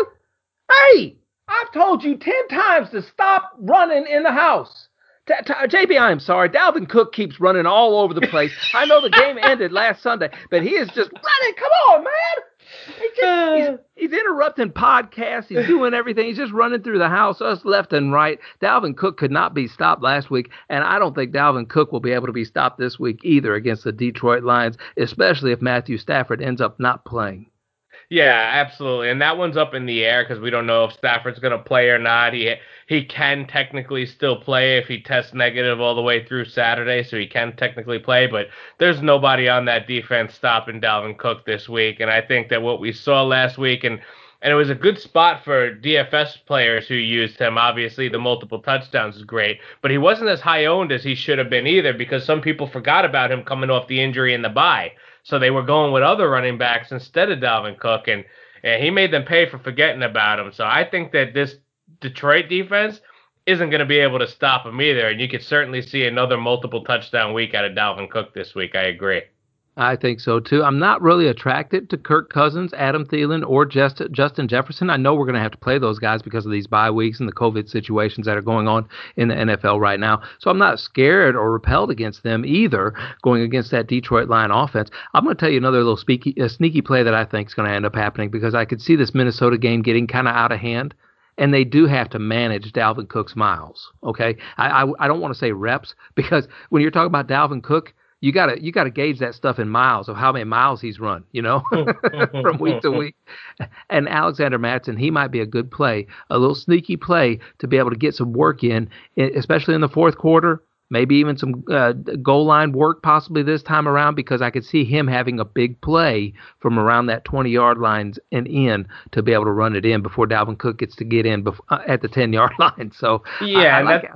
Hey, I've told you 10 times to stop running in the house. JB, I'm sorry. Dalvin Cook keeps running all over the place. I know the game ended last Sunday, but he is just running. Come on, man. He just, he's, uh. he's interrupting podcasts. He's doing everything. He's just running through the house, us left and right. Dalvin Cook could not be stopped last week, and I don't think Dalvin Cook will be able to be stopped this week either against the Detroit Lions, especially if Matthew Stafford ends up not playing. Yeah, absolutely. And that one's up in the air because we don't know if Stafford's going to play or not. He he can technically still play if he tests negative all the way through Saturday, so he can technically play. But there's nobody on that defense stopping Dalvin Cook this week. And I think that what we saw last week and and it was a good spot for DFS players who used him. Obviously, the multiple touchdowns is great, but he wasn't as high owned as he should have been either because some people forgot about him coming off the injury in the bye. So they were going with other running backs instead of Dalvin Cook, and, and he made them pay for forgetting about him. So I think that this Detroit defense isn't going to be able to stop him either, and you could certainly see another multiple touchdown week out of Dalvin Cook this week. I agree. I think so too. I'm not really attracted to Kirk Cousins, Adam Thielen, or Just, Justin Jefferson. I know we're going to have to play those guys because of these bye weeks and the COVID situations that are going on in the NFL right now. So I'm not scared or repelled against them either going against that Detroit line offense. I'm going to tell you another little speaky, uh, sneaky play that I think is going to end up happening because I could see this Minnesota game getting kind of out of hand and they do have to manage Dalvin Cook's miles. Okay, I I, I don't want to say reps because when you're talking about Dalvin Cook, you gotta you gotta gauge that stuff in miles of how many miles he's run, you know, from week to week. And Alexander Mattison, he might be a good play, a little sneaky play to be able to get some work in, especially in the fourth quarter. Maybe even some uh, goal line work possibly this time around because I could see him having a big play from around that 20 yard lines and in to be able to run it in before Dalvin Cook gets to get in bef- uh, at the 10 yard line. So yeah, I, I like,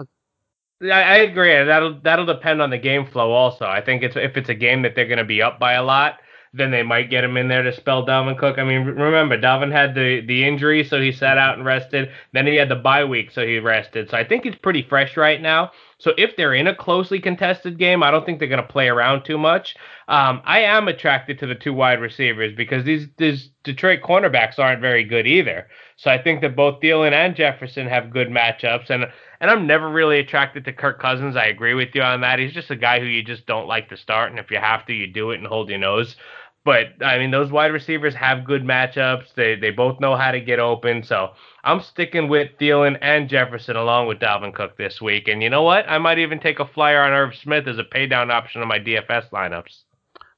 I, agree. That'll that'll depend on the game flow. Also, I think it's if it's a game that they're going to be up by a lot, then they might get him in there to spell Dalvin Cook. I mean, remember Dalvin had the the injury, so he sat out and rested. Then he had the bye week, so he rested. So I think he's pretty fresh right now. So if they're in a closely contested game, I don't think they're going to play around too much. Um, I am attracted to the two wide receivers because these these Detroit cornerbacks aren't very good either. So I think that both Thielen and Jefferson have good matchups, and and I'm never really attracted to Kirk Cousins. I agree with you on that. He's just a guy who you just don't like to start, and if you have to, you do it and hold your nose. But I mean, those wide receivers have good matchups. They they both know how to get open. So I'm sticking with Thielen and Jefferson along with Dalvin Cook this week. And you know what? I might even take a flyer on Irv Smith as a paydown option on my DFS lineups.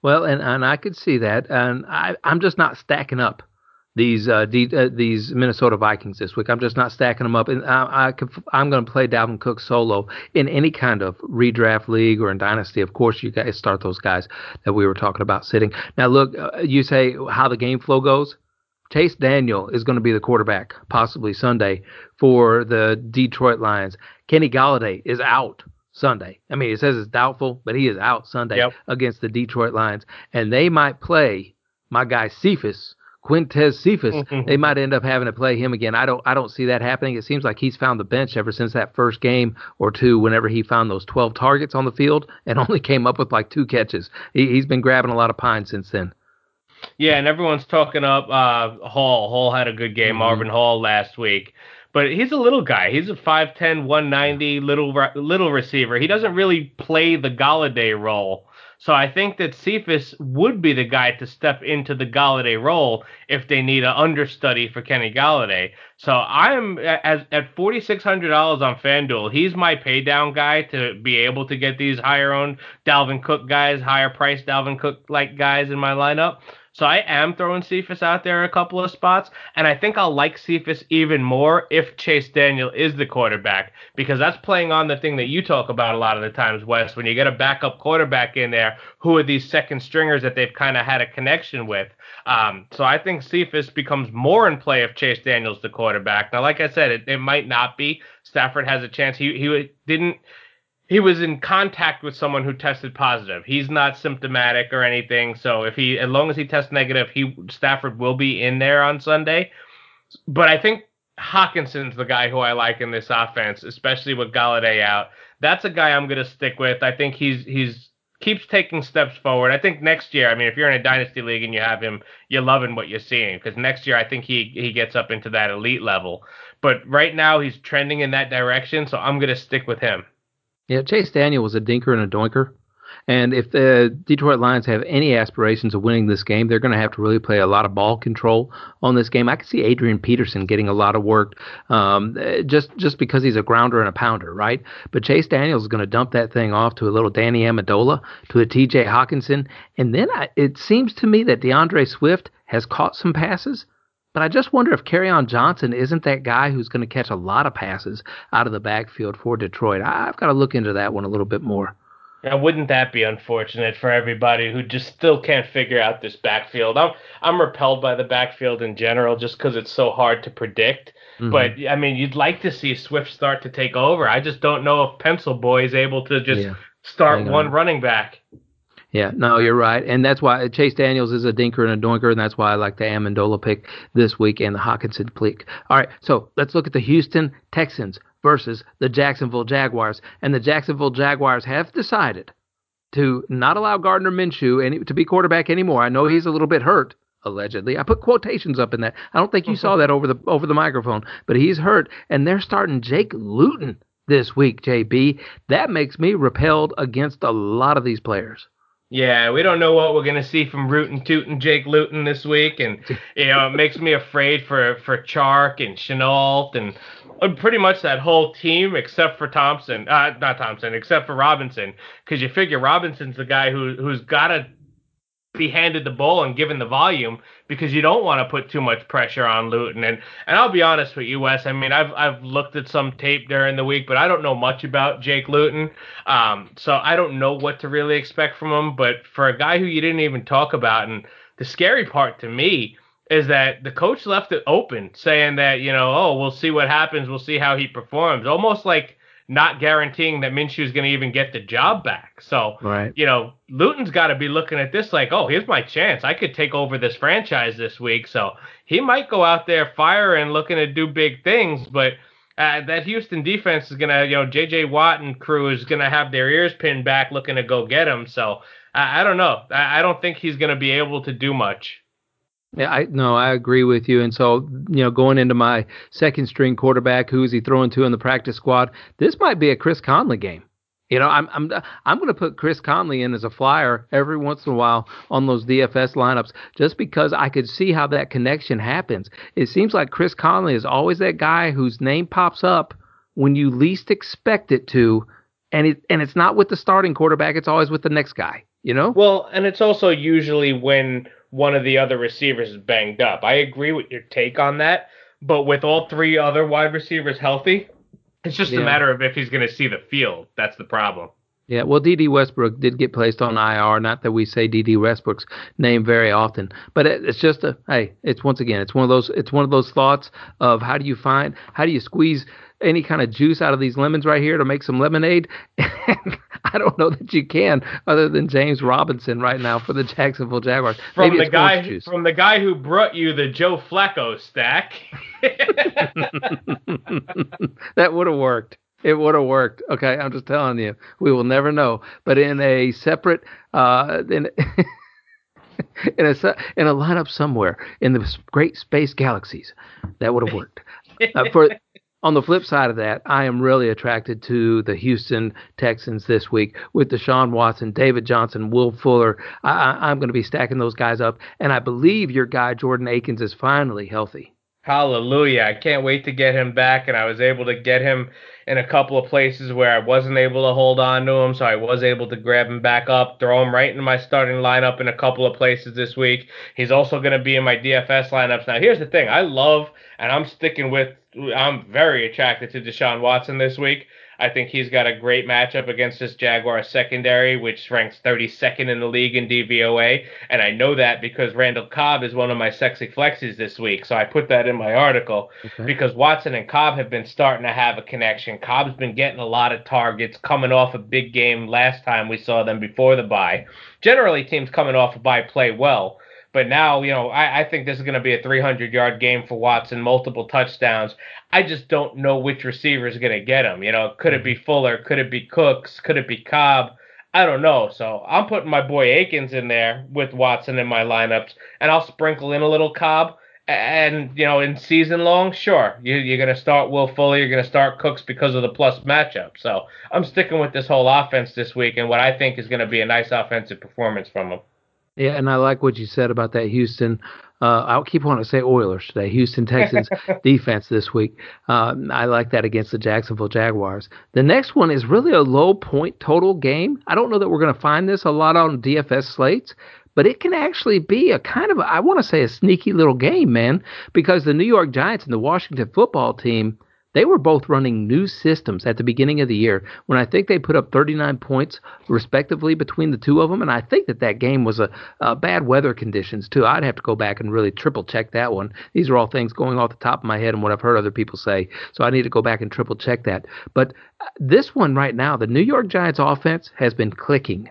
Well, and and I could see that, and I I'm just not stacking up these uh, D, uh, these Minnesota Vikings this week. I'm just not stacking them up, and I, I am going to play Dalvin Cook solo in any kind of redraft league or in dynasty. Of course, you guys start those guys that we were talking about sitting. Now, look, uh, you say how the game flow goes. Chase Daniel is going to be the quarterback possibly Sunday for the Detroit Lions. Kenny Golladay is out Sunday. I mean, it says it's doubtful, but he is out Sunday yep. against the Detroit Lions, and they might play my guy Cephus Quintez Cephus, mm-hmm. they might end up having to play him again. I don't I don't see that happening. It seems like he's found the bench ever since that first game or two. Whenever he found those 12 targets on the field and only came up with like two catches, he, has been grabbing a lot of pine since then. Yeah, and everyone's talking up uh, Hall. Hall had a good game, mm-hmm. Marvin Hall last week. But he's a little guy. He's a 5'10", 190 little little receiver. He doesn't really play the Golladay role. So I think that Cephus would be the guy to step into the Golladay role if they need an understudy for Kenny Golladay. So I'm at, at forty six hundred dollars on FanDuel. He's my pay down guy to be able to get these higher owned Dalvin Cook guys, higher priced Dalvin Cook like guys in my lineup. So I am throwing Cephus out there a couple of spots, and I think I'll like Cephus even more if Chase Daniel is the quarterback, because that's playing on the thing that you talk about a lot of the times, Wes, when you get a backup quarterback in there, who are these second stringers that they've kind of had a connection with. Um, so I think Cephus becomes more in play if Chase Daniel's the quarterback. Now, like I said, it, it might not be. Stafford has a chance. He he didn't he was in contact with someone who tested positive. He's not symptomatic or anything, so if he, as long as he tests negative, he Stafford will be in there on Sunday. But I think Hockenson's the guy who I like in this offense, especially with Golladay out. That's a guy I'm going to stick with. I think he's he's keeps taking steps forward. I think next year, I mean, if you're in a dynasty league and you have him, you're loving what you're seeing because next year I think he he gets up into that elite level. But right now he's trending in that direction, so I'm going to stick with him. Yeah, Chase Daniel was a dinker and a doinker. And if the Detroit Lions have any aspirations of winning this game, they're going to have to really play a lot of ball control on this game. I can see Adrian Peterson getting a lot of work um, just just because he's a grounder and a pounder, right? But Chase Daniels is going to dump that thing off to a little Danny Amendola, to a T.J. Hockenson, and then I, it seems to me that D'Andre Swift has caught some passes. But I just wonder if Kerryon Johnson isn't that guy who's going to catch a lot of passes out of the backfield for Detroit. I've got to look into that one a little bit more. Now, wouldn't that be unfortunate for everybody who just still can't figure out this backfield? I'm I'm repelled by the backfield in general just because it's so hard to predict. Mm-hmm. But I mean, you'd like to see Swift start to take over. I just don't know if Pencil Boy is able to just yeah. start one running back. Yeah, no, you're right, and that's why Chase Daniels is a dinker and a doinker, and that's why I like the Amendola pick this week and the Hockenson pick. All right, so let's look at the Houston Texans versus the Jacksonville Jaguars. And the Jacksonville Jaguars have decided to not allow Gardner Minshew any, to be quarterback anymore. I know he's a little bit hurt, allegedly. I put quotations up in that. I don't think you saw that over the over the microphone, but he's hurt, and they're starting Jake Luton this week, JB. That makes me repelled against a lot of these players. Yeah, we don't know what we're gonna see from Rootin' Tootin' Jake Luton this week, and you know it makes me afraid for for Chark and Shenault and pretty much that whole team except for Thompson, uh, not Thompson, except for Robinson, because you figure Robinson's the guy who who's got to be handed the ball and given the volume because you don't want to put too much pressure on Luton. And and I'll be honest with you, Wes. I mean, I've I've looked at some tape during the week, but I don't know much about Jake Luton. Um, so I don't know what to really expect from him. But for a guy who you didn't even talk about, and the scary part to me is that the coach left it open, saying that you know, oh, we'll see what happens, we'll see how he performs, almost like not guaranteeing that Minshew is going to even get the job back. So, right. you know, Luton's got to be looking at this like, oh, here's my chance. I could take over this franchise this week. So he might go out there firing, looking to do big things, but. Uh, that Houston defense is gonna, you know, J.J. Watt and crew is gonna have their ears pinned back, looking to go get him. So I, I don't know. I, I don't think he's gonna be able to do much. Yeah, I no, I agree with you. And so, you know, going into my second string quarterback, who is he throwing to in the practice squad? This might be a Chris Conley game. You know, I'm I'm I'm going to put Chris Conley in as a flyer every once in a while on those DFS lineups, just because I could see how that connection happens. It seems like Chris Conley is always that guy whose name pops up when you least expect it to, and it and it's not with the starting quarterback; it's always with the next guy. You know. Well, and it's also usually when one of the other receivers is banged up. I agree with your take on that, but with all three other wide receivers healthy, it's just yeah. a matter of if he's going to see the field. That's the problem. Yeah, well, Dede Westbrook did get placed on IR. Not that we say Dede Westbrook's name very often, but it, it's just a hey. It's once again, it's one of those. It's one of those thoughts of how do you find, how do you squeeze any kind of juice out of these lemons right here to make some lemonade? I don't know that you can, other than James Robinson right now for the Jacksonville Jaguars. From Maybe the guy, from the guy who brought you the Joe Flacco stack. that would have worked. It would have worked. Okay, I'm just telling you. We will never know. But in a separate, uh, in. in a in a lineup somewhere in the great space galaxies, that would have worked. Uh, for on the flip side of that, I am really attracted to the Houston Texans this week with Deshaun Watson, David Johnson, Will Fuller. I, am going to be stacking those guys up, and I believe your guy Jordan Akins is finally healthy. Hallelujah! I can't wait to get him back, and I was able to get him in a couple of places where I wasn't able to hold on to him, so I was able to grab him back up, throw him right in my starting lineup in a couple of places this week. He's also going to be in my DFS lineups. Now, here's the thing: I love, and I'm sticking with I'm very attracted to Deshaun Watson this week. I think he's got a great matchup against this Jaguar secondary, which ranks 32nd in the league in DVOA. And I know that because Randall Cobb is one of my sexy flexes this week. So I put that in my article okay. because Watson and Cobb have been starting to have a connection. Cobb's been getting a lot of targets coming off a big game last time we saw them before the bye. Generally, teams coming off a bye play well. But now, you know, I, I think this is going to be a 300 yard game for Watson, multiple touchdowns. I just don't know which receiver is going to get him. You know, could it be mm-hmm. Fuller? Could it be Cooks? Could it be Cobb? I don't know. So I'm putting my boy Akins in there with Watson in my lineups, and I'll sprinkle in a little Cobb. And you know, in season long, sure, you, you're going to start Will Fuller, you're going to start Cooks because of the plus matchup. So I'm sticking with this whole offense this week, and what I think is going to be a nice offensive performance from them. Yeah, and I like what you said about that Houston. Uh, I'll keep wanting to say Oilers today. Houston Texans defense this week. Um, I like that against the Jacksonville Jaguars. The next one is really a low point total game. I don't know that we're going to find this a lot on DFS slates, but it can actually be a kind of, I want to say, a sneaky little game, man, because the New York Giants and the Washington football team they were both running new systems at the beginning of the year when I think they put up 39 points respectively between the two of them. And I think that that game was a, a bad weather conditions too. I'd have to go back and really triple check that one. These are all things going off the top of my head and what I've heard other people say. So I need to go back and triple check that. But uh, this one right now, the New York Giants offense has been clicking.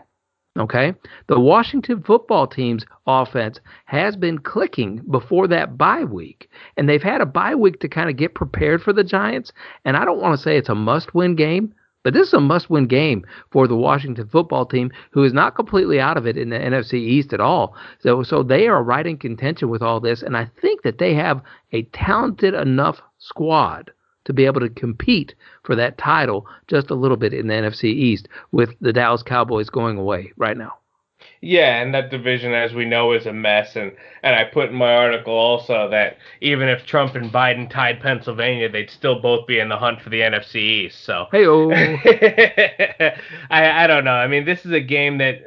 Okay. The Washington football team's offense has been clicking before that bye week. And they've had a bye week to kind of get prepared for the Giants. And I don't want to say it's a must win game, but this is a must win game for the Washington football team, who is not completely out of it in the NFC East at all. So, so they are right in contention with all this. And I think that they have a talented enough squad to be able to compete for that title just a little bit in the NFC East with the Dallas Cowboys going away right now. Yeah, and that division, as we know, is a mess. And, and I put in my article also that even if Trump and Biden tied Pennsylvania, they'd still both be in the hunt for the NFC East. So, hey, I, I don't know. I mean, this is a game that,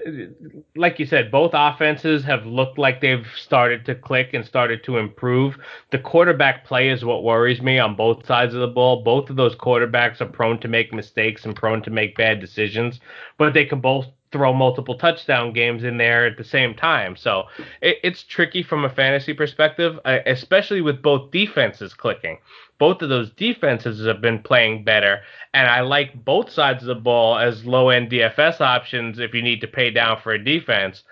like you said, both offenses have looked like they've started to click and started to improve. The quarterback play is what worries me on both sides of the ball. Both of those quarterbacks are prone to make mistakes and prone to make bad decisions, but they can both throw multiple touchdown games in there at the same time. So it, it's tricky from a fantasy perspective, uh, especially with both defenses clicking. Both of those defenses have been playing better, and I like both sides of the ball as low end DFS options if you need to pay down for a defense.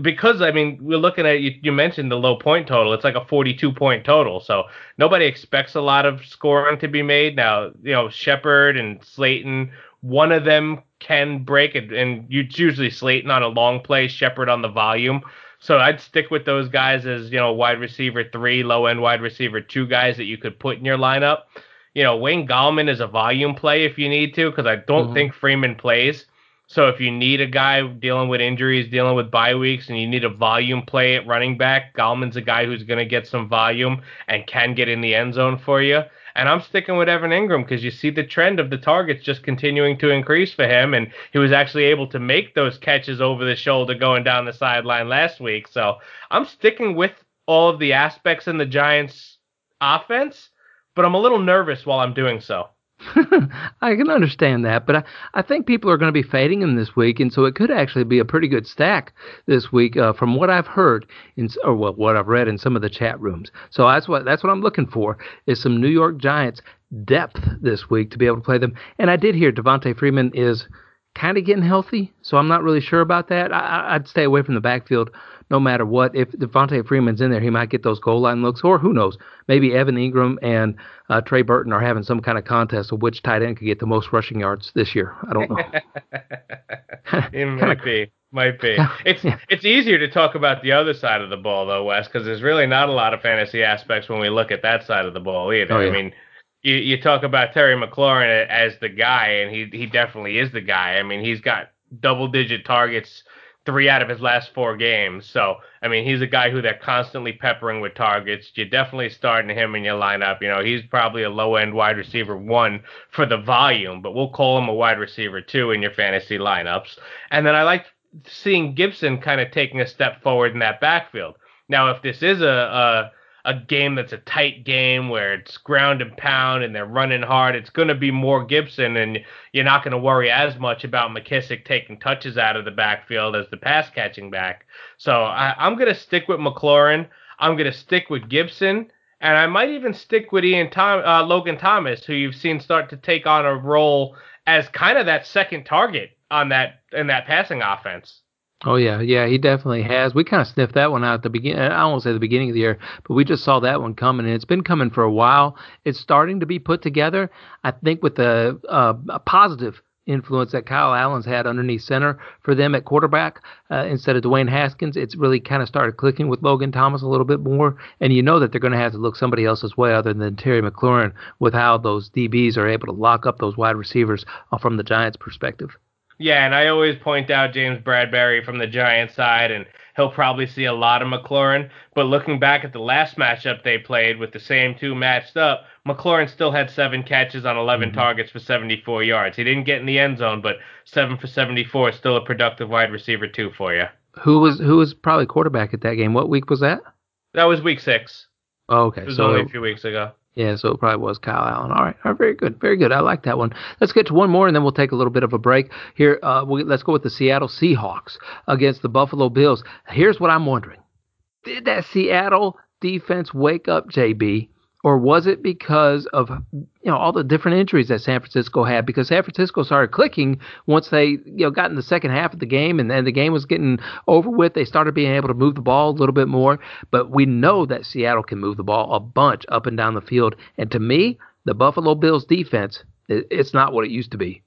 Because I mean, we're looking at you. You mentioned the low point total; it's like a 42 point total. So nobody expects a lot of scoring to be made. Now, you know, Shepard and Slayton one of them can break it, and it's usually Slayton on a long play, Shepard on the volume. So I'd stick with those guys as you know wide receiver three, low end wide receiver two guys that you could put in your lineup. You know Wayne Gallman is a volume play if you need to because I don't mm-hmm. think Freeman plays. So if you need a guy dealing with injuries, dealing with bye weeks, and you need a volume play at running back, Gallman's a guy who's going to get some volume and can get in the end zone for you. And I'm sticking with Evan Engram because you see the trend of the targets just continuing to increase for him. And he was actually able to make those catches over the shoulder going down the sideline last week. So I'm sticking with all of the aspects in the Giants offense, but I'm a little nervous while I'm doing so. I can understand that, but I, I think people are going to be fading him this week, and so it could actually be a pretty good stack this week, uh, from what I've heard in or what, what I've read in some of the chat rooms. So that's what that's what I'm looking for is some New York Giants depth this week to be able to play them. And I did hear Devonta Freeman is kind of getting healthy, so I'm not really sure about that. I, I'd stay away from the backfield no matter what. If Devonta Freeman's in there, he might get those goal line looks, or who knows? Maybe Evan Engram and uh, Trey Burton are having some kind of contest of which tight end could get the most rushing yards this year. I don't know. it might be. Might be. It's yeah. it's easier to talk about the other side of the ball though, Wes, because there's really not a lot of fantasy aspects when we look at that side of the ball either. Oh, yeah. I mean, you, you talk about Terry McLaurin as the guy, and he he definitely is the guy. I mean, he's got double digit targets three out of his last four games. So, I mean, he's a guy who they're constantly peppering with targets. You're definitely starting him in your lineup. You know, he's probably a low end wide receiver one for the volume, but we'll call him a wide receiver two in your fantasy lineups. And then I like seeing Gibson kind of taking a step forward in that backfield. Now, if this is a, a a game that's a tight game where it's ground and pound and they're running hard, it's going to be more Gibson, and you're not going to worry as much about McKissic taking touches out of the backfield as the pass catching back. So I, am going to stick with McLaurin. I'm going to stick with Gibson, and I might even stick with Ian Tom, uh, Logan Thomas, who you've seen start to take on a role as kind of that second target on that in that passing offense. Oh yeah, yeah, he definitely has. We kind of sniffed that one out at the beginning. I won't say the beginning of the year, but we just saw that one coming, and it's been coming for a while. It's starting to be put together. I think with a, a positive influence that Kyle Allen's had underneath center for them at quarterback uh, instead of Dwayne Haskins, it's really kind of started clicking with Logan Thomas a little bit more. And you know that they're going to have to look somebody else's way other than Terry McLaurin with how those DBs are able to lock up those wide receivers uh, from the Giants' perspective. Yeah, and I always point out James Bradberry from the Giants side, and he'll probably see a lot of McLaurin. But looking back at the last matchup they played with the same two matched up, McLaurin still had seven catches on 11 mm-hmm. targets for 74 yards. He didn't get in the end zone, but seven for 74 is still a productive wide receiver too for you. Who was who was probably quarterback at that game? What week was that? That was week six. Oh, okay, it was so only a few weeks ago. Yeah, so it probably was Kyle Allen. All right, all right, very good, very good. I like that one. Let's get to one more, and then we'll take a little bit of a break here. Uh, we, let's go with the Seattle Seahawks against the Buffalo Bills. Here's what I'm wondering: Did that Seattle defense wake up, JB, or was it because of you know all the different injuries that San Francisco had? Because San Francisco started clicking once they you know got in the second half of the game, and then the game was getting over with. They started being able to move the ball a little bit more. But we know that Seattle can move the ball a bunch up and down the field. And to me, the Buffalo Bills defense, it's not what it used to be.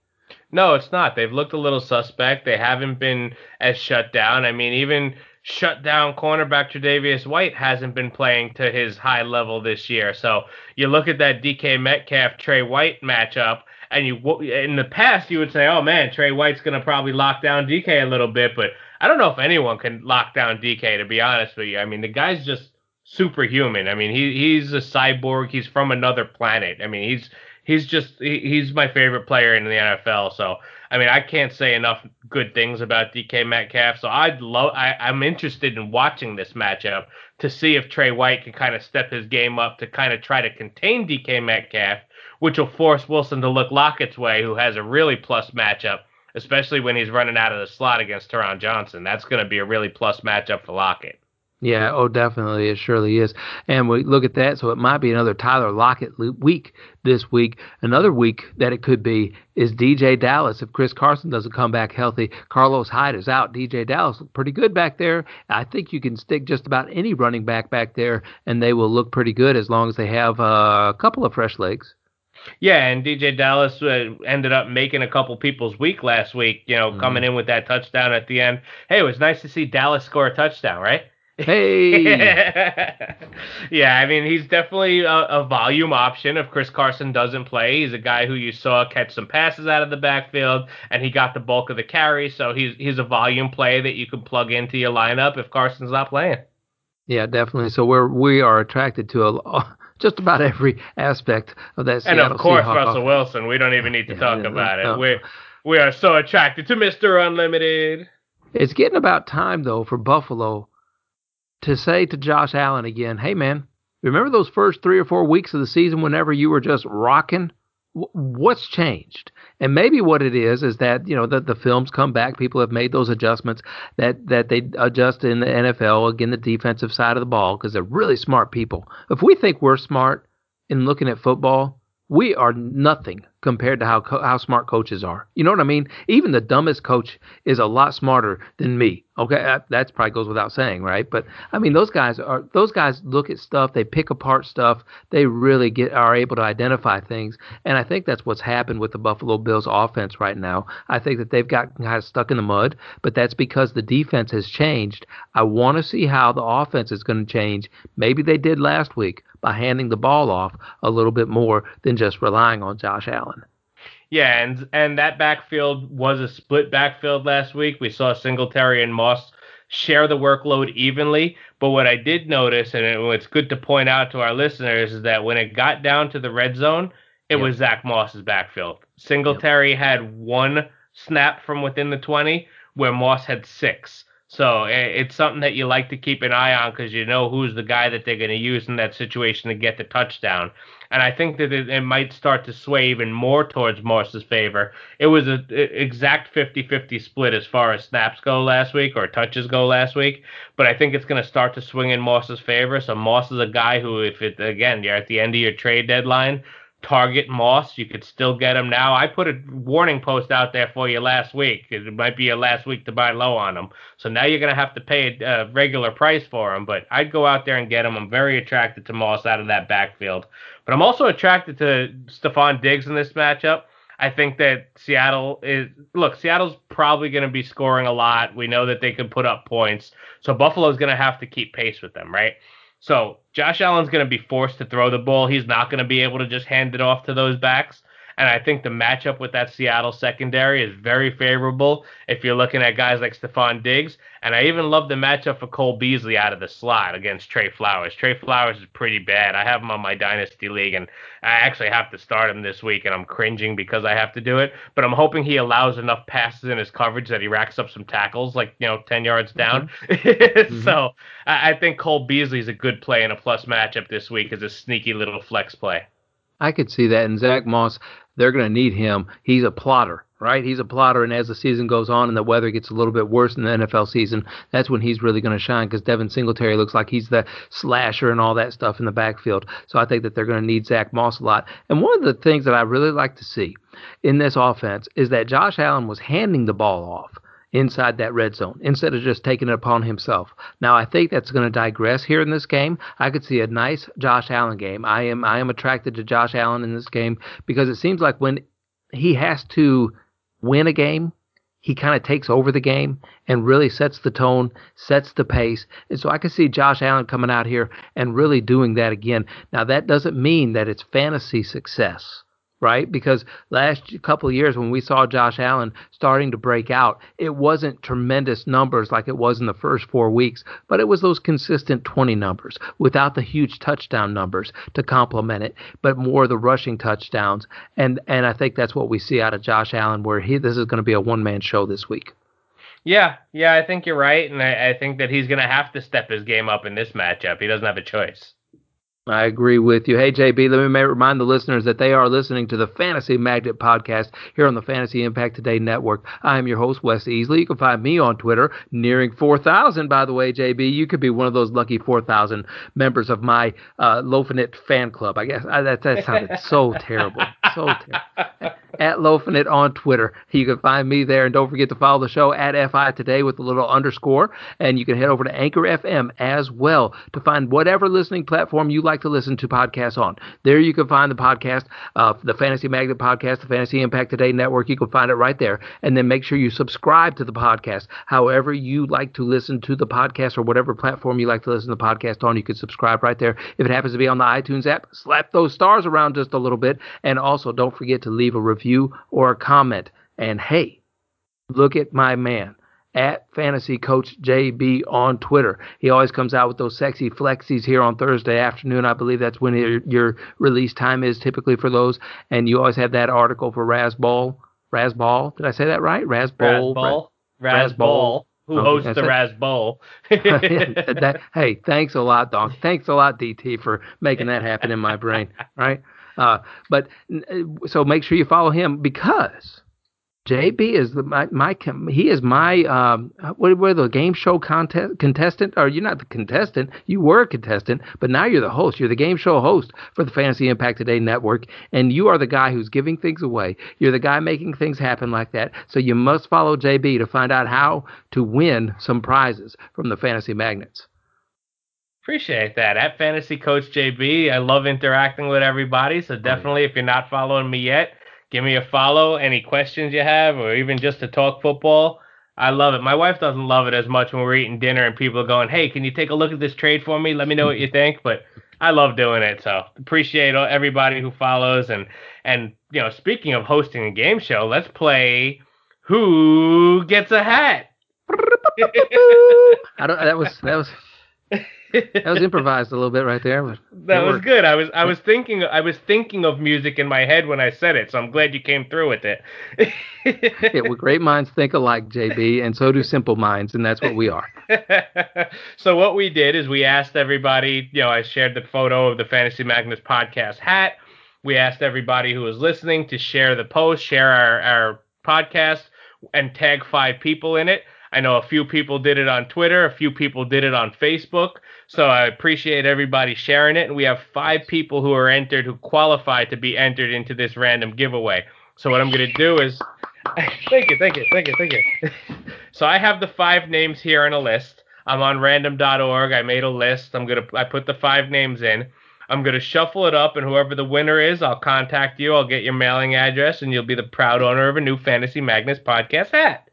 No, it's not. They've looked a little suspect. They haven't been as shut down. I mean, even shut down cornerback Tre'Davious White hasn't been playing to his high level this year. So you look at that DK Metcalf Tre White matchup, and you in the past you would say, oh man, Tre White's gonna probably lock down DK a little bit, but I don't know if anyone can lock down DK to be honest with you. I mean, the guy's just superhuman. I mean, he he's a cyborg. He's from another planet. I mean, he's he's just he, he's my favorite player in the NFL. So I mean, I can't say enough good things about DK Metcalf. So I'd love I, I'm interested in watching this matchup to see if Tre White can kind of step his game up to kind of try to contain DK Metcalf, which will force Wilson to look Lockett's way, who has a really plus matchup, especially when he's running out of the slot against Taron Johnson. That's going to be a really plus matchup for Lockett. Yeah, oh, definitely. It surely is. And we look at that, so it might be another Tyler Lockett week this week. Another week that it could be is DeeJay Dallas. If Chris Carson doesn't come back healthy, Carlos Hyde is out. DeeJay Dallas look pretty good back there. I think you can stick just about any running back back there, and they will look pretty good as long as they have uh, a couple of fresh legs. Yeah, and DeeJay Dallas uh, ended up making a couple people's week last week, you know, mm coming in with that touchdown at the end. Hey, it was nice to see Dallas score a touchdown, right? Hey. yeah, I mean he's definitely a, a, volume option if Chris Carson doesn't play. He's a guy who you saw catch some passes out of the backfield, and he got the bulk of the carry. So he's he's a volume play that you can plug into your lineup if Carson's not playing. Yeah, definitely. So we're we are attracted to a just about every aspect of that. Seattle and of course. Russell Wilson. We don't even need to yeah, talk about it. We we are so attracted to Mister Unlimited. It's getting about time though for Buffalo to say to Josh Allen again, hey, man, remember those first three or four weeks of the season whenever you were just rocking? what's changed? And maybe what it is is that you know that the films come back. People have made those adjustments that that they adjust in the NFL again the defensive side of the ball because they're really smart people. If we think we're smart in looking at football, we are nothing compared to how how smart coaches are. You know what I mean? Even the dumbest coach is a lot smarter than me. Okay, that, that probably goes without saying, right? But I mean, those guys are those guys look at stuff, they pick apart stuff, they really get are able to identify things, and I think that's what's happened with the Buffalo Bills offense right now. I think that they've got kind of stuck in the mud, but that's because the defense has changed. I want to see how the offense is going to change. Maybe they did last week by handing the ball off a little bit more than just relying on Josh Allen. Yeah, and and that backfield was a split backfield last week. We saw Singletary and Moss share the workload evenly. But what I did notice, and it, it's good to point out to our listeners, is that when it got down to the red zone, it yep. was Zach Moss's backfield. Singletary yep. had one snap from within the 20, where Moss had six. So it's something that you like to keep an eye on because you know who's the guy that they're going to use in that situation to get the touchdown. And I think that it, it might start to sway even more towards Moss's favor. It was an exact 50-50 split as far as snaps go last week or touches go last week, but I think it's going to start to swing in Moss's favor. So Moss is a guy who, if it again you're at the end of your trade deadline, target Moss. You could still get him now. I put a warning post out there for you last week. It might be your last week to buy low on him. So now you're going to have to pay a regular price for him. But I'd go out there and get him. I'm very attracted to Moss out of that backfield. But I'm also attracted to Stefon Diggs in this matchup. I think that Seattle is look, Seattle's probably going to be scoring a lot. We know that they can put up points. So Buffalo's going to have to keep pace with them, right? So Josh Allen's going to be forced to throw the ball. He's not going to be able to just hand it off to those backs. And I think the matchup with that Seattle secondary is very favorable if you're looking at guys like Stefon Diggs. And I even love the matchup for Cole Beasley out of the slot against Tre Flowers. Tre Flowers is pretty bad. I have him on my dynasty league, and I actually have to start him this week, and I'm cringing because I have to do it. But I'm hoping he allows enough passes in his coverage that he racks up some tackles, like you know, 10 yards down. Mm-hmm. so I think Cole Beasley is a good play in a plus matchup this week as a sneaky little flex play. I could see that. And Zach Moss, they're going to need him. He's a plotter, right? He's a plotter. And as the season goes on and the weather gets a little bit worse in the NFL season, that's when he's really going to shine because Devin Singletary looks like he's the slasher and all that stuff in the backfield. So I think that they're going to need Zach Moss a lot. And one of the things that I really like to see in this offense is that Josh Allen was handing the ball off inside that red zone instead of just taking it upon himself. Now I think that's going to digress here in this game. I could see a nice Josh Allen game. I am I am attracted to Josh Allen in this game because it seems like when he has to win a game, he kind of takes over the game and really sets the tone, sets the pace. And so I can see Josh Allen coming out here and really doing that again. Now that doesn't mean that it's fantasy success right? Because last couple years when we saw Josh Allen starting to break out, it wasn't tremendous numbers like it was in the first four weeks, but it was those consistent 20 numbers without the huge touchdown numbers to complement it, but more the rushing touchdowns. And and I think that's what we see out of Josh Allen, where he this is going to be a one man show this week. Yeah, yeah, I think you're right, and I, I think that he's going to have to step his game up in this matchup. He doesn't have a choice. I agree with you. Hey, JB, let me remind the listeners that they are listening to the Fantasy Magnet podcast here on the Fantasy Impact Today Network. I am your host, Wes Easley. You can find me on Twitter, nearing 4,000, by the way, JB. You could be one of those lucky 4,000 members of my uh, Loafing It fan club. I guess I, that, that sounded so terrible. So terrible. At Loafing It on Twitter. You can find me there. And don't forget to follow the show at FI Today with a little underscore. And you can head over to Anchor FM as well to find whatever listening platform you like like to listen to podcasts on. There you can find the podcast, uh, the Fantasy Magnet podcast, the Fantasy Impact Today Network. You can find it right there. And then make sure you subscribe to the podcast. However, you like to listen to the podcast or whatever platform you like to listen to the podcast on, you can subscribe right there. If it happens to be on the iTunes app, slap those stars around just a little bit. And also, don't forget to leave a review or a comment. And hey, look at my man at Fantasy Coach JB on Twitter. He always comes out with those sexy flexies here on Thursday afternoon. I believe that's when your, your release time is typically for those. And you always have that article for Razzball. Razzball. Did I say that right? Razzball. Razzball. Razzball. Who hosts the Raz Bowl? hey, thanks a lot, Don. Thanks a lot, DT, for making that happen in my brain. Right? Uh, but uh, so make sure you follow him because JB is the my, my he is my um what were the game show contest contestant or you're not the contestant you were a contestant but now you're the host you're the game show host for the Fantasy Impact Today network and you are the guy who's giving things away you're the guy making things happen like that so you must follow JB to find out how to win some prizes from the Fantasy Magnets. Appreciate that. At Fantasy Coach JB, I love interacting with everybody. So definitely, if you're not following me yet, give me a follow. Any questions you have, or even just to talk football. I love it. My wife doesn't love it as much when we're eating dinner and people are going, "Hey, can you take a look at this trade for me? Let me know what you think." But I love doing it, so appreciate everybody who follows. And and you know, speaking of hosting a game show, let's play Who Gets a Hat. I don't. That was that was that was improvised a little bit right there. But that was good. I was I was thinking I was thinking of music in my head when I said it, so I'm glad you came through with it. yeah, well, great minds think alike, JB, and so do simple minds, and that's what we are. so what we did is we asked everybody. You know, I shared the photo of the Fantasy Magnus podcast hat. We asked everybody who was listening to share the post, share our, our podcast, and tag five people in it. I know a few people did it on Twitter, a few people did it on Facebook. So I appreciate everybody sharing it. And we have five people who are entered who qualify to be entered into this random giveaway. So what I'm going to do is thank you, thank you, thank you, thank you. so I have the five names here on a list. I'm on random.org. I made a list. I'm going to I put the five names in. I'm gonna shuffle it up, and whoever the winner is, I'll contact you. I'll get your mailing address, and you'll be the proud owner of a new Fantasy Magnus podcast hat.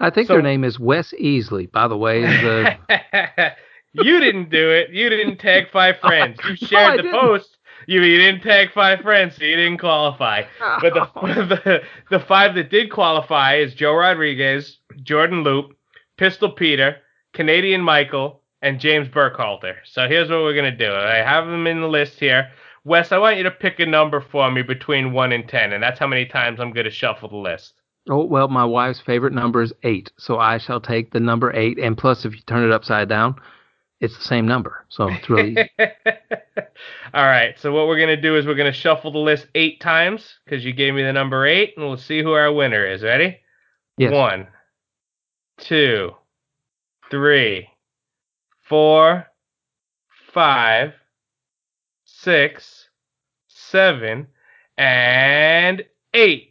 I think So- their name is Wes Easley, by the way. The you didn't do it. You didn't tag five friends. You shared I the didn't. post. You, you didn't tag five friends, so you didn't qualify. But the, the the five that did qualify is Joe Rodriguez, Jordan Loop, Pistol Peter, Canadian Michael, and James Burkhalter. So here's what we're gonna do. I have them in the list here. Wes, I want you to pick a number for me between one and ten, and that's how many times I'm gonna shuffle the list. Oh well, my wife's favorite number is eight, so I shall take the number eight. And plus, if you turn it upside down, it's the same number. So it's really easy. All right. So what we're gonna do is we're gonna shuffle the list eight times because you gave me the number eight, and we'll see who our winner is. Ready? yes. One, two, three, four, five, six, seven, and eight.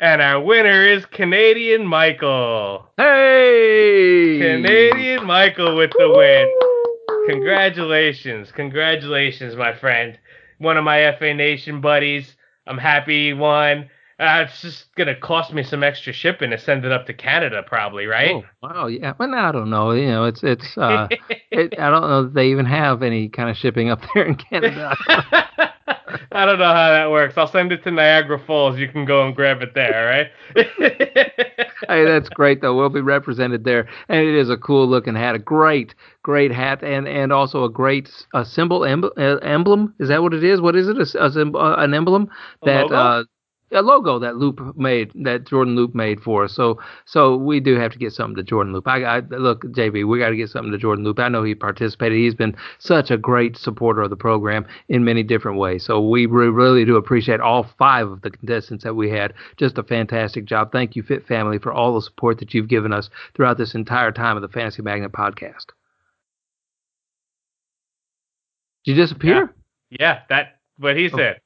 And our winner is Canadian Michael. Hey, Canadian Michael with the win. Congratulations. Congratulations, my friend. One of my FA Nation buddies. I'm happy he won. Uh, it's just going to cost me some extra shipping to send it up to Canada, probably, right? Oh, wow, yeah. But I don't know. You know, it's it's. Uh, it, I don't know that they even have any kind of shipping up there in Canada. I don't know how that works. I'll send it to Niagara Falls. You can go and grab it there, right? hey, that's great though. We'll be represented there, and it is a cool looking hat, a great, great hat, and and also a great a symbol emblem, uh. Is that what it is? What is it? A, symb- uh, an emblem A that uh, a logo that Loop made, that Jordan Loop made for us. So so we do have to get something to Jordan Loop. I, I look, JB, we got to get something to Jordan Loop. I know he participated. He's been such a great supporter of the program in many different ways. So we re- really do appreciate all five of the contestants that we had. Just a fantastic job. Thank you, Fit Family, for all the support that you've given us throughout this entire time of the Fantasy Magnet podcast. Did you disappear? yeah, that what he oh. said.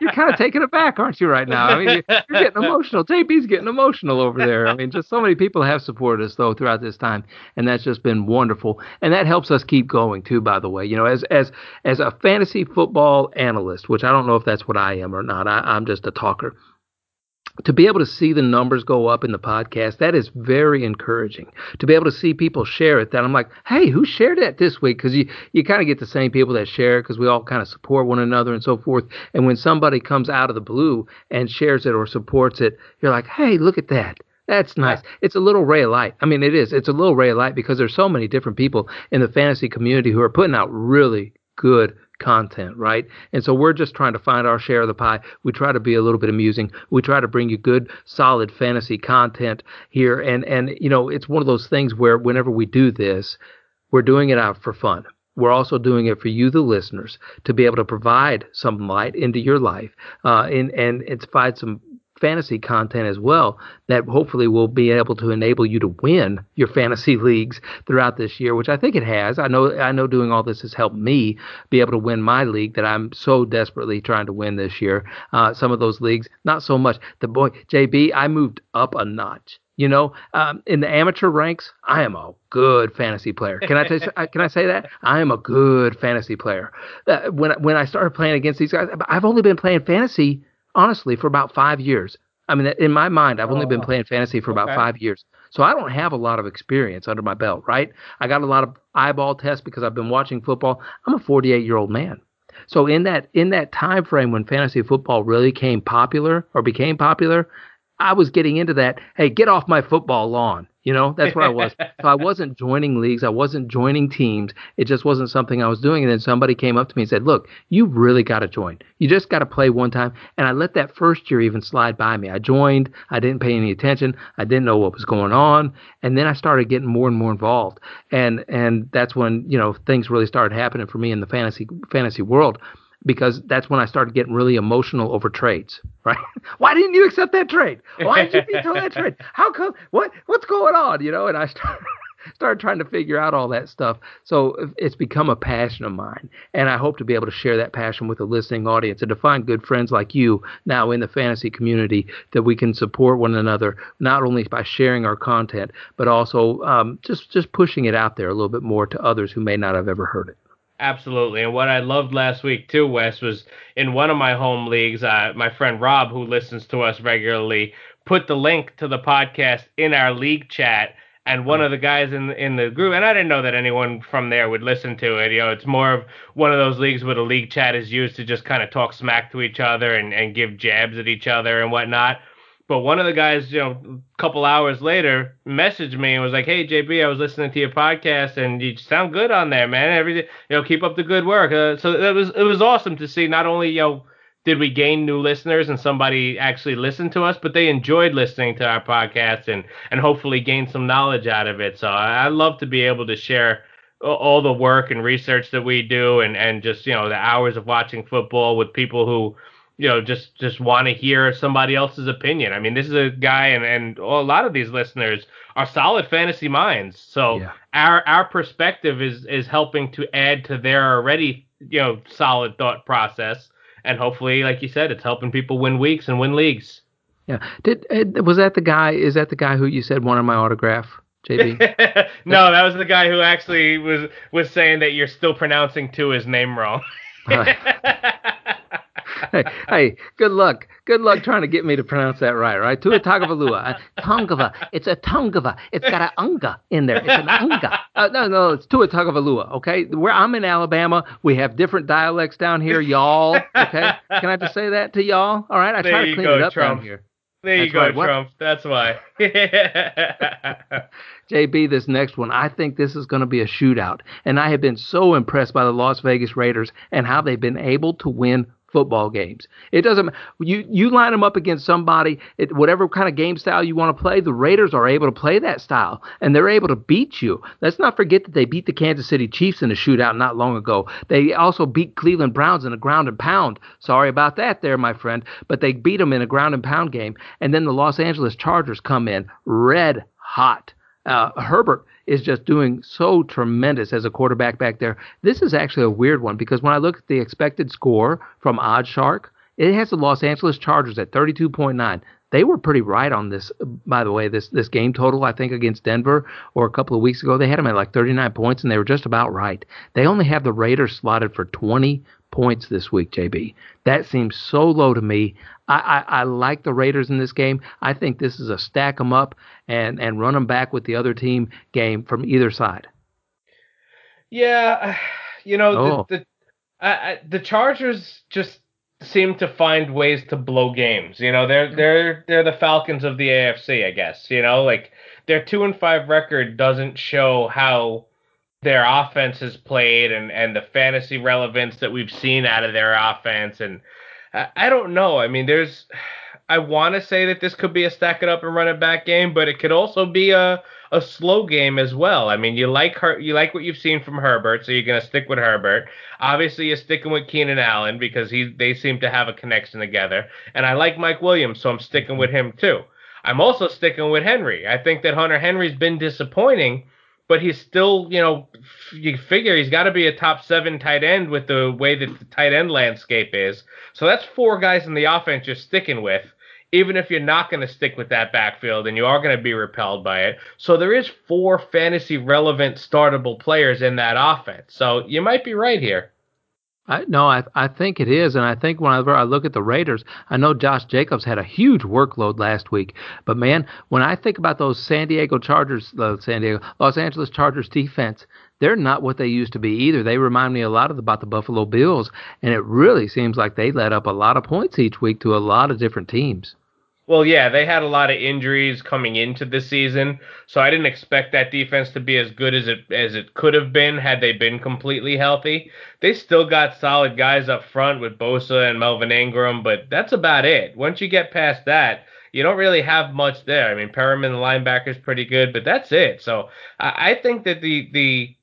You're kind of taken aback, aren't you, right now? I mean, you- you're getting emotional. JB's getting emotional over there. I mean, just so many people have supported us though throughout this time, and that's just been wonderful. And that helps us keep going too. By the way, you know, as as as a fantasy football analyst, which I don't know if that's what I am or not. I, I'm just a talker. To be able to see the numbers go up in the podcast, that is very encouraging. To be able to see people share it, that I'm like, hey, who shared that this week? Because you, you kind of get the same people that share because we all kind of support one another and so forth. And when somebody comes out of the blue and shares it or supports it, you're like, hey, look at that. That's nice. It's a little ray of light. I mean, it is. It's a little ray of light because there's so many different people in the fantasy community who are putting out really good content, right? And so we're just trying to find our share of the pie. We try to be a little bit amusing. We try to bring you good, solid fantasy content here. And and you know, it's one of those things where whenever we do this, we're doing it out for fun. We're also doing it for you, the listeners, to be able to provide some light into your life, uh, and and it's provide some fantasy content as well that hopefully will be able to enable you to win your fantasy leagues throughout this year, which I think it has. I know I know doing all this has helped me be able to win my league that I'm so desperately trying to win this year. Uh, some of those leagues, not so much. The boy JB, I moved up a notch. You know, um, in the amateur ranks, I am a good fantasy player. Can I tell you, can I say that? I am a good fantasy player. Uh, when when I started playing against these guys, I've only been playing fantasy honestly for about five years. I mean, in my mind, I've only been Oh, playing fantasy for about okay. five years. So I don't have a lot of experience under my belt, right? I got a lot of eyeball tests because I've been watching football. I'm a 48 year old man. So in that in that time frame when fantasy football really came popular or became popular, I was getting into that. Hey, get off my football lawn. You know, that's where I was. so I wasn't joining leagues. I wasn't joining teams. It just wasn't something I was doing. And then somebody came up to me and said, "Look, you really got to join. You just got to play one time." And I let that first year even slide by me. I joined. I didn't pay any attention. I didn't know what was going on. And then I started getting more and more involved. And and that's when you know things really started happening for me in the fantasy fantasy world because that's when I started getting really emotional over trades. Right? Why didn't you accept that trade? Why did you veto that trade? How come? What what's going on? You know? And I started started trying to figure out all that stuff. So it's become a passion of mine, and I hope to be able to share that passion with a listening audience and to find good friends like you now in the fantasy community that we can support one another not only by sharing our content but also um, just just pushing it out there a little bit more to others who may not have ever heard it. Absolutely. And what I loved last week too, Wes, was in one of my home leagues, uh, my friend Rob, who listens to us regularly, put the link to the podcast in our league chat. And one of the guys in in the group, and I didn't know that anyone from there would listen to it. You know, it's more of one of those leagues where the league chat is used to just kind of talk smack to each other and, and give jabs at each other and whatnot. But one of the guys, you know, a couple hours later, messaged me and was like, "Hey JB, I was listening to your podcast and you sound good on there, man. Everything, you know, keep up the good work." Uh, so it was it was awesome to see. Not only you know did we gain new listeners and somebody actually listened to us, but they enjoyed listening to our podcast and and hopefully gain some knowledge out of it. So I, I love to be able to share all the work and research that we do and and just you know the hours of watching football with people who you know just just want to hear somebody else's opinion. I mean, this is a guy and and a lot of these listeners are solid fantasy minds. So yeah. our our perspective is is helping to add to their already you know solid thought process and hopefully like you said it's helping people win weeks and win leagues. Yeah. Did was that the guy is that the guy who you said wanted my autograph? JB? no, that was the guy who actually was was saying that you're still pronouncing Tua's name wrong. hey, hey, good luck. Good luck trying to get me to pronounce that right, right? Tua Tagovailoa. Tongava. It's a Tongava. It's got an unga in there. It's an unga. Uh, no, no, it's Tua Tagovailoa, okay? Where I'm in Alabama, we have different dialects down here, y'all, okay? Can I just say that to y'all? All right, I try to clean go, it up Trump. down here. There you That's go, right. Trump. That's why. JB, this next one, I think this is going to be a shootout. And I have been so impressed by the Las Vegas Raiders and how they've been able to win football games. It doesn't you you line them up against somebody it, whatever kind of game style you want to play. The Raiders are able to play that style and they're able to beat you. Let's not forget that they beat the Kansas City Chiefs in a shootout not long ago. They also beat Cleveland Browns in a ground and pound. Sorry about that there, my friend, but they beat them in a ground and pound game. And then the Los Angeles Chargers come in red hot. Uh, Herbert is just doing so tremendous as a quarterback back there. This is actually a weird one because when I look at the expected score from OddsShark, it has the Los Angeles Chargers at 32.9. They were pretty right on this, by the way. This this game total, I think, against Denver or a couple of weeks ago, they had them at like 39 points, and they were just about right. They only have the Raiders slotted for 20 points this week, JB. That seems so low to me. I, I, I like the Raiders in this game. I think this is a stack them up and and run them back with the other team game from either side. Yeah, you know oh. the the, uh, the Chargers just seem to find ways to blow games. You know, they're they're they're the Falcons of the AFC, I guess. You know, like their two and five record doesn't show how their offense has played and and the fantasy relevance that we've seen out of their offense and I, don't know. I mean, there's I want to say that this could be a stack it up and run it back game, but it could also be a a slow game as well. I mean, you like her, you like what you've seen from Herbert, so you're gonna stick with Herbert. Obviously, you're sticking with Keenan Allen because he they seem to have a connection together, and I like Mike Williams, so I'm sticking with him too. I'm also sticking with Henry. I think that Hunter Henry's been disappointing, but he's still, you know, you figure he's got to be a top seven tight end with the way that the tight end landscape is. So that's four guys in the offense you're sticking with even if you're not going to stick with that backfield and you are going to be repelled by it. So there is four fantasy relevant startable players in that offense. So you might be right here. I, no, I I think it is, and I think whenever I look at the Raiders, I know Josh Jacobs had a huge workload last week, but man, when I think about those San Diego Chargers, the San Diego Los Angeles Chargers defense, they're not what they used to be either. They remind me a lot of about the Buffalo Bills, and it really seems like they let up a lot of points each week to a lot of different teams. Well, yeah, they had a lot of injuries coming into the season, so I didn't expect that defense to be as good as it as it could have been had they been completely healthy. They still got solid guys up front with Bosa and Melvin Ingram, but that's about it. Once you get past that, you don't really have much there. I mean, Perryman, the linebacker, is pretty good, but that's it. So I, I think that the the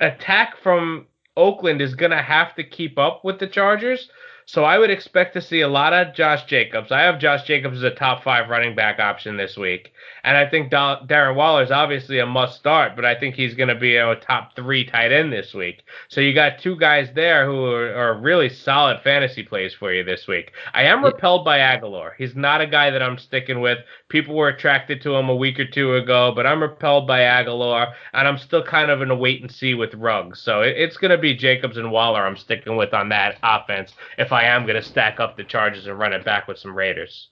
attack from Oakland is going to have to keep up with the Chargers. So I would expect to see a lot of Josh Jacobs. I have Josh Jacobs as a top five running back option this week. And I think Darren Waller is obviously a must start, but I think he's going to be a top three tight end this week. So you got two guys there who are, are really solid fantasy plays for you this week. I am repelled by Agholor. He's not a guy that I'm sticking with. People were attracted to him a week or two ago, but I'm repelled by Agholor, and I'm still kind of in a wait and see with Ruggs. So it, it's going to be Jacobs and Waller I'm sticking with on that offense if I am going to stack up the Chargers and run it back with some Raiders.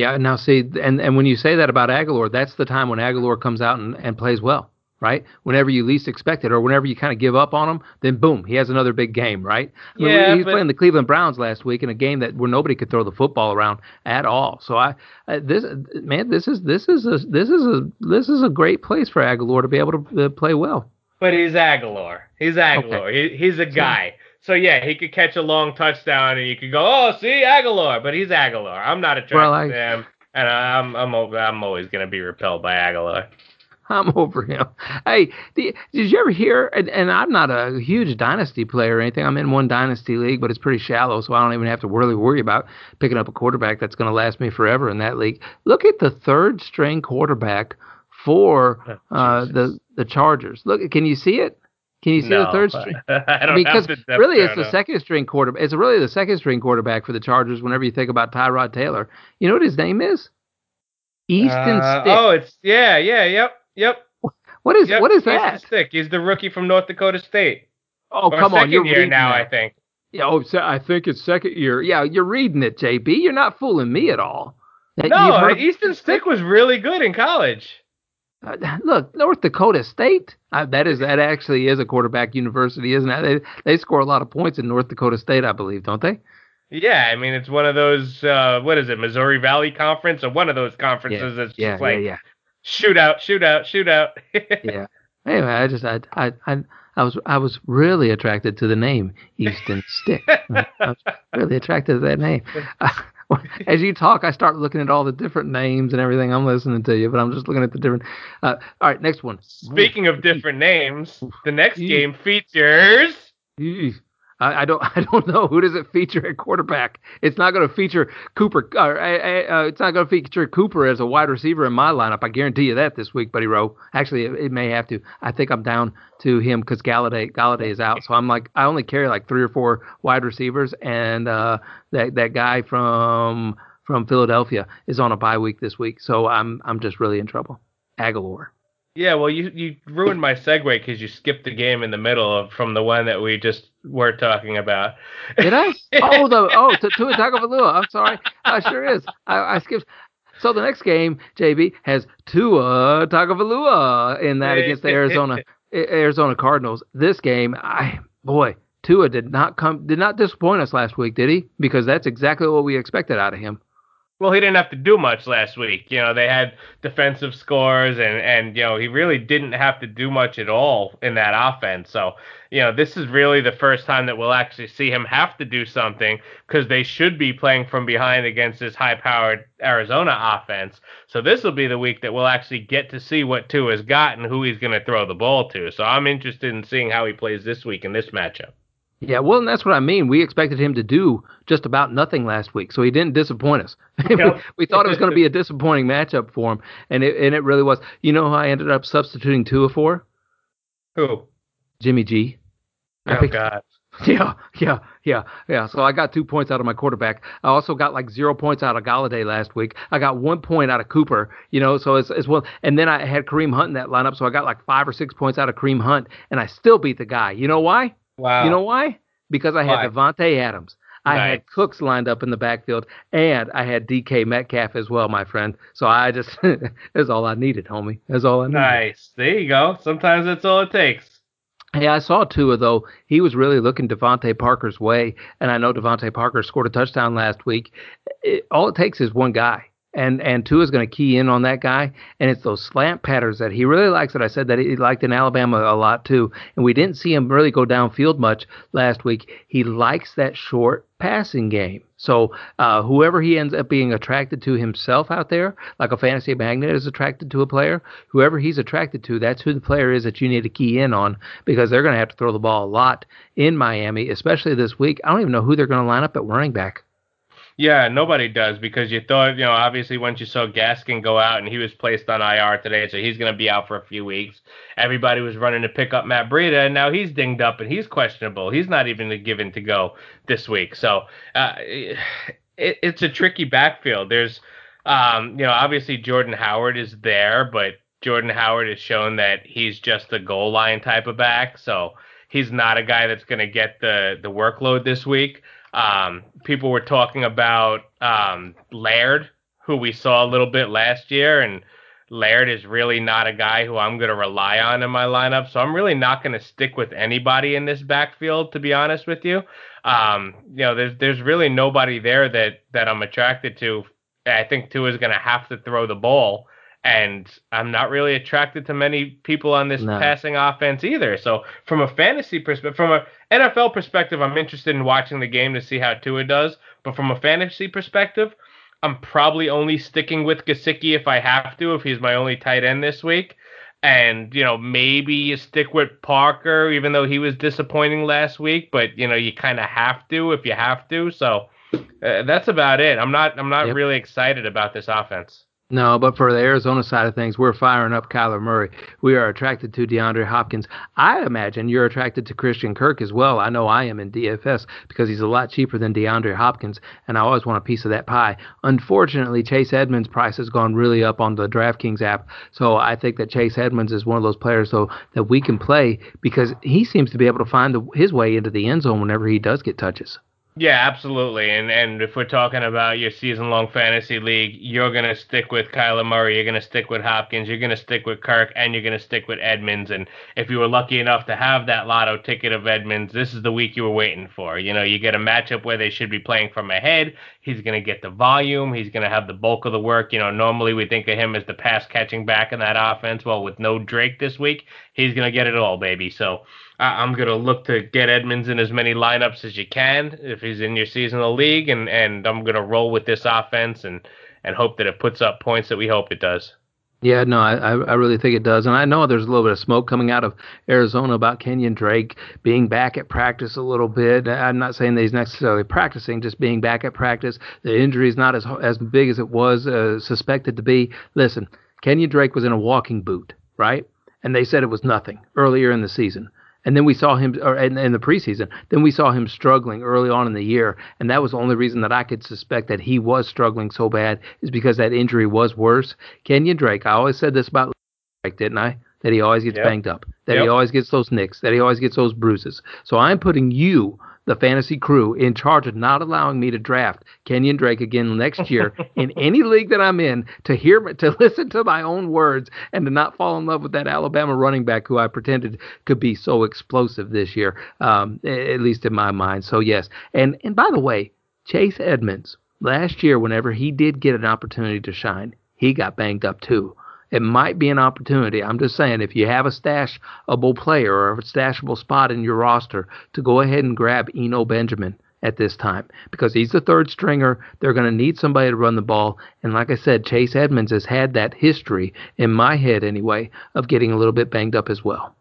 Yeah, now see, and, and when you say that about Agholor, that's the time when Agholor comes out and, and plays well, right? Whenever you least expect it, or whenever you kind of give up on him, then boom, he has another big game, right? Yeah, I mean, he was but, playing the Cleveland Browns last week in a game that where nobody could throw the football around at all. So I, this man, this is this is a this is a this is a great place for Agholor to be able to uh, play well. But he's Agholor. He's Agholor. Okay. He, he's a guy. So yeah, he could catch a long touchdown, and you could go, "Oh, see Agholor," but he's Agholor. I'm not attracted well, I, to him, and I'm I'm I'm always gonna be repelled by Agholor. I'm over him. Hey, did you ever hear? And, and, I'm not a huge dynasty player or anything. I'm in one dynasty league, but it's pretty shallow, so I don't even have to really worry about picking up a quarterback that's going to last me forever in that league. Look at the third string quarterback for oh, uh, the the Chargers. Look, can you see it? Can you see no, the third string? I don't because really, it's the second string quarterback. It's really the second string quarterback for the Chargers. Whenever you think about Tyrod Taylor, you know what his name is? Easton uh, Stick. Oh, it's yeah, yeah, yep, yep. What is yep, what is Easton that? Stick. He's the rookie from North Dakota State. Oh, or come on, you're year now, that. I think. Yeah, oh, so I think it's second year. Yeah, you're reading it, JB. You're not fooling me at all. No, Easton Stick was really good in college. Uh, look, North Dakota State. Uh, that is that actually is a quarterback university, isn't it? They they score a lot of points in North Dakota State, I believe, don't they? Yeah, I mean it's one of those. Uh, what is it, Missouri Valley Conference, or one of those conferences yeah, that's yeah, just like yeah, yeah. shootout, shootout, shootout. yeah. Anyway, I just I I I. I was I was really attracted to the name Easton Stick. I was really attracted to that name. as you talk, I start looking at all the different names and everything. I'm listening to you, but I'm just looking at the different. Uh, all right, next one. Speaking of different names, the next game features. I, I, don't I don't know who does it feature at quarterback. It's not going to feature Cooper. Uh, uh, it's not going to feature Cooper as a wide receiver in my lineup. I guarantee you that this week, Buddy Rowe. Actually, it, it may have to. I think I'm down to him because Galladay Golladay is out. So I'm like I only carry like three or four wide receivers, and uh, that that guy from from Philadelphia is on a bye week this week. So I'm I'm just really in trouble. Agholor. Yeah, well, you you ruined my segue because you skipped the game in the middle of from the one that we just were talking about. Did I? oh, the oh, to, Tua Tagovailoa. I'm sorry. I sure is. I, I skipped. So the next game, JB has Tua Tagovailoa in that against the Arizona Arizona Cardinals. This game, I boy, Tua did not come did not disappoint us last week, did he? Because that's exactly what we expected out of him. Well, he didn't have to do much last week. You know, they had defensive scores, and and you know he really didn't have to do much at all in that offense. So you know, this is really the first time that we'll actually see him have to do something because they should be playing from behind against this high-powered Arizona offense. So this will be the week that we'll actually get to see what Tua has got and who he's going to throw the ball to. So I'm interested in seeing how he plays this week in this matchup. Yeah, well, and that's what I mean. We expected him to do just about nothing last week, so he didn't disappoint us. Yep. we, we, thought it was going to be a disappointing matchup for him, and it and it really was. You know who I ended up substituting Tua for? Who? Jimmy G. Oh God. Yeah, yeah, yeah, yeah. So I got two points out of my quarterback. I also got like zero points out of Golladay last week. I got one point out of Cooper. You know, so it's as well. And then I had Kareem Hunt in that lineup, so I got like five or six points out of Kareem Hunt, and I still beat the guy. You know why? Wow. You know why? Because I had why? Davante Adams. I nice. had Cooks lined up in the backfield, and I had DK Metcalf as well, my friend. So I just that's all I needed, homie. That's all I needed. Nice. There you go. Sometimes that's all it takes. Yeah, I saw Tua though. He was really looking DeVante Parker's way, and I know DeVante Parker scored a touchdown last week. It, all it takes is one guy, and and two is going to key in on that guy, and it's those slant patterns that he really likes. That I said that he liked in Alabama a lot too, and we didn't see him really go downfield much last week. He likes that short passing game. So uh, whoever he ends up being attracted to himself out there, like a fantasy magnet is attracted to a player, whoever he's attracted to, that's who the player is that you need to key in on because they're going to have to throw the ball a lot in Miami, especially this week. I don't even know who they're going to line up at running back. Yeah, nobody does because you thought, you know, obviously once you saw Gaskin go out and he was placed on IR today, so he's going to be out for a few weeks. Everybody was running to pick up Matt Breida, and now he's dinged up and he's questionable. He's not even given to go this week. So uh, it, it's a tricky backfield. There's, um, you know, obviously Jordan Howard is there, but Jordan Howard has shown that he's just a goal line type of back. So he's not a guy that's going to get the, the workload this week. Um, people were talking about um, Laird, who we saw a little bit last year, and Laird is really not a guy who I'm going to rely on in my lineup. So I'm really not going to stick with anybody in this backfield, to be honest with you. Um, you know, there's there's really nobody there that that I'm attracted to. I think Tua is going to have to throw the ball and I'm not really attracted to many people on this no. passing offense either. So from a fantasy perspective, from a NFL perspective, I'm interested in watching the game to see how Tua does. But from a fantasy perspective, I'm probably only sticking with Gesicki if I have to, if he's my only tight end this week. And you know maybe you stick with Parker, even though he was disappointing last week. But you know you kind of have to if you have to. So uh, that's about it. I'm not I'm not yep. really excited about this offense. No, but for the Arizona side of things, we're firing up Kyler Murray. We are attracted to DeAndre Hopkins. I imagine you're attracted to Christian Kirk as well. I know I am in DFS because he's a lot cheaper than DeAndre Hopkins, and I always want a piece of that pie. Unfortunately, Chase Edmonds' price has gone really up on the DraftKings app, so I think that Chase Edmonds is one of those players though that we can play because he seems to be able to find the, his way into the end zone whenever he does get touches. Yeah, absolutely. And and if we're talking about your season long fantasy league, you're gonna stick with Kyler Murray, you're gonna stick with Hopkins, you're gonna stick with Kirk, and you're gonna stick with Edmonds. And if you were lucky enough to have that lotto ticket of Edmonds, this is the week you were waiting for. You know, you get a matchup where they should be playing from ahead. He's gonna get the volume, he's gonna have the bulk of the work. You know, normally we think of him as the pass catching back in that offense. Well, with no Drake this week, he's gonna get it all, baby. So I'm going to look to get Edmonds in as many lineups as you can if he's in your seasonal league, and, and I'm going to roll with this offense and, and hope that it puts up points that we hope it does. Yeah, no, I, I really think it does. And I know there's a little bit of smoke coming out of Arizona about Kenyon Drake being back at practice a little bit. I'm not saying that he's necessarily practicing, just being back at practice. The injury is not as as big as it was uh, suspected to be. Listen, Kenyon Drake was in a walking boot, right? And they said it was nothing earlier in the season. And then we saw him, or in, in, the preseason, then we saw him struggling early on in the year, and that was the only reason that I could suspect that he was struggling so bad is because that injury was worse. Kenyon Drake, I always said this about Drake, didn't I? That he always gets yep. banged up, that yep. he always gets those nicks, that he always gets those bruises. So I'm putting you the fantasy crew in charge of not allowing me to draft Kenyon Drake again next year in any league that I'm in to hear to listen to my own words and to not fall in love with that Alabama running back who I pretended could be so explosive this year, um, at least in my mind. So yes, and and by the way, Chase Edmonds last year, whenever he did get an opportunity to shine, he got banged up too it might be an opportunity. I'm just saying, if you have a stashable player or a stashable spot in your roster, to go ahead and grab Eno Benjamin at this time because he's the third stringer. They're going to need somebody to run the ball. And like I said, Chase Edmonds has had that history, in my head anyway, of getting a little bit banged up as well.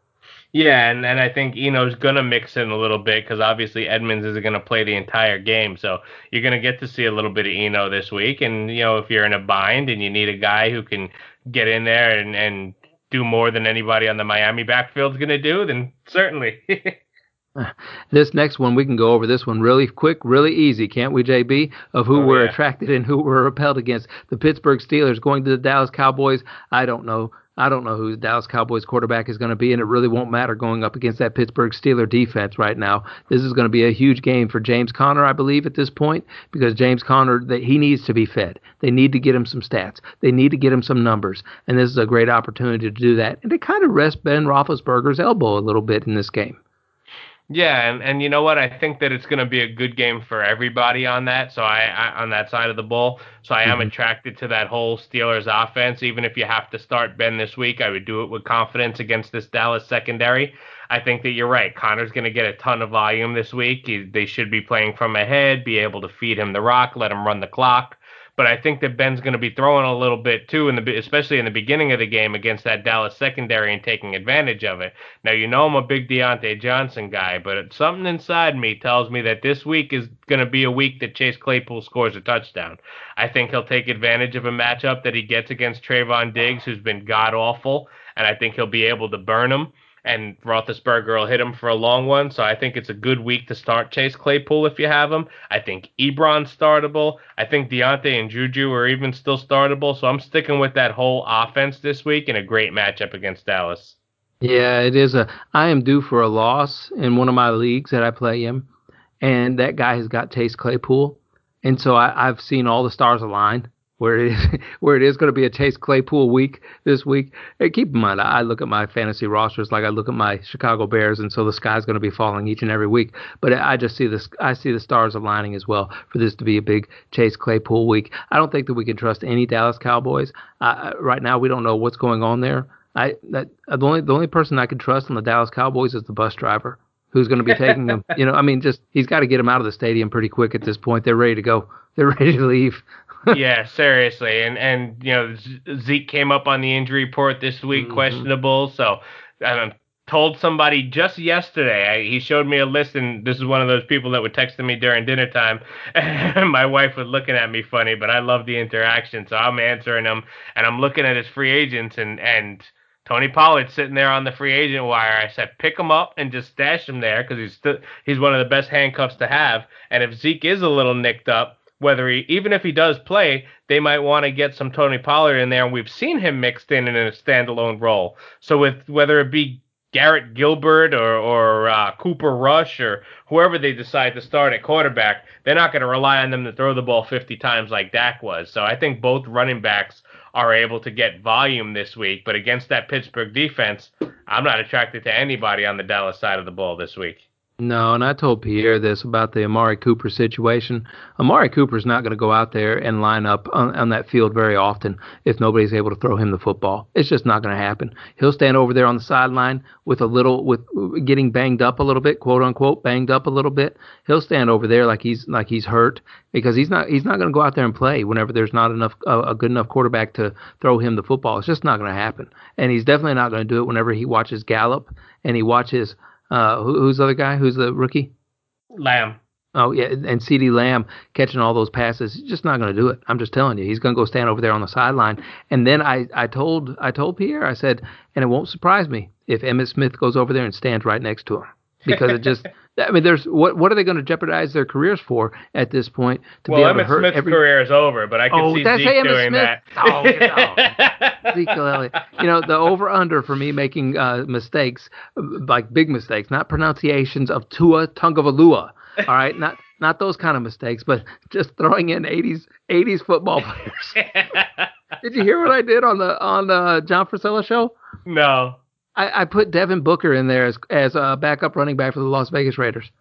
Yeah, and, and I think Eno's going to mix in a little bit because obviously Edmonds isn't going to play the entire game. So you're going to get to see a little bit of Eno this week. And, you know, if you're in a bind and you need a guy who can get in there and, and do more than anybody on the Miami backfield is going to do, then certainly. this next one, we can go over this one really quick, really easy, can't we, JB? Of who oh, we're yeah. attracted and who we're repelled against. The Pittsburgh Steelers going to the Dallas Cowboys. I don't know. I don't know who the Dallas Cowboys quarterback is going to be, and it really won't matter going up against that Pittsburgh Steeler defense right now. This is going to be a huge game for James Conner, I believe, at this point, because James Conner, he needs to be fed. They need to get him some stats. They need to get him some numbers, and this is a great opportunity to do that and to kind of rest Ben Roethlisberger's elbow a little bit in this game. Yeah, and, and you know what? I think that it's going to be a good game for everybody on that. So I, I on that side of the ball. So I am Mhm. attracted to that whole Steelers offense. Even if you have to start Ben this week, I would do it with confidence against this Dallas secondary. I think that you're right. Conner's going to get a ton of volume this week. He, they should be playing from ahead, be able to feed him the rock, let him run the clock. But I think that Ben's going to be throwing a little bit too, in the especially in the beginning of the game against that Dallas secondary and taking advantage of it. Now you know I'm a big Diontae Johnson guy, but something inside me tells me that this week is going to be a week that Chase Claypool scores a touchdown. I think he'll take advantage of a matchup that he gets against Trevon Diggs, who's been god awful, and I think he'll be able to burn him and Roethlisberger will hit him for a long one. So I think it's a good week to start Chase Claypool if you have him. I think Ebron's startable. I think Diontae and Juju are even still startable. So I'm sticking with that whole offense this week in a great matchup against Dallas. Yeah, it is a. I am due for a loss in one of my leagues that I play in, and that guy has got Chase Claypool, and so I, I've seen all the stars align where it is where it is going to be a Chase Claypool week this week. And keep in mind, I look at my fantasy rosters like I look at my Chicago Bears, and so the sky's going to be falling each and every week. But I just see this, I see the stars aligning as well for this to be a big Chase Claypool week. I don't think that we can trust any Dallas Cowboys uh, right now. We don't know what's going on there. I that the only the only person I can trust on the Dallas Cowboys is the bus driver who's going to be taking them. You know, I mean, just he's got to get them out of the stadium pretty quick at this point. They're ready to go. They're ready to leave. Yeah, seriously, and and you know Zeke came up on the injury report this week, mm-hmm. questionable. So I told somebody just yesterday. I, he showed me a list, and this is one of those people that would text me during dinner time. And my wife was looking at me funny, but I love the interaction, so I'm answering them, and I'm looking at his free agents, and and Tony Pollard sitting there on the free agent wire. I said, pick him up and just stash him there because he's still he's one of the best handcuffs to have. And if Zeke is a little nicked up, whether he even if he does play, they might want to get some Tony Pollard in there, and we've seen him mixed in in a standalone role. So with whether it be Garrett Gilbert or or uh, Cooper Rush or whoever they decide to start at quarterback, they're not going to rely on them to throw the ball 50 times like Dak was. So I think both running backs are able to get volume this week. But against that Pittsburgh defense, I'm not attracted to anybody on the Dallas side of the ball this week. No, and I told Pierre this about the Amari Cooper situation. Amari Cooper's not going to go out there and line up on, on, that field very often if nobody's able to throw him the football. It's just not going to happen. He'll stand over there on the sideline with a little, with getting banged up a little bit, quote unquote, banged up a little bit. He'll stand over there like he's like he's hurt because he's not he's not going to go out there and play whenever there's not enough a good enough quarterback to throw him the football. It's just not going to happen, and he's definitely not going to do it whenever he watches Gallup and he watches uh, who, who's the other guy? Who's the rookie? Lamb. Oh yeah, and CeeDee Lamb catching all those passes, he's just not going to do it. I'm just telling you, he's going to go stand over there on the sideline. And then I, I told I told Pierre, I said, and it won't surprise me if Emmitt Smith goes over there and stands right next to him because it just I mean, there's what what are they going to jeopardize their careers for at this point? To well, be able to hurt Smith's every... career is over, but I can oh, see Zeke doing Smith? that. Oh, no. Zeke Elliott. You know, the over under for me making uh, mistakes, like big mistakes, not pronunciations of Tua Tagovailoa. All right, not not those kind of mistakes, but just throwing in 80s 80s football players. did you hear what I did on the on the John Frisella show? No. I, I put Devin Booker in there as as a backup running back for the Las Vegas Raiders.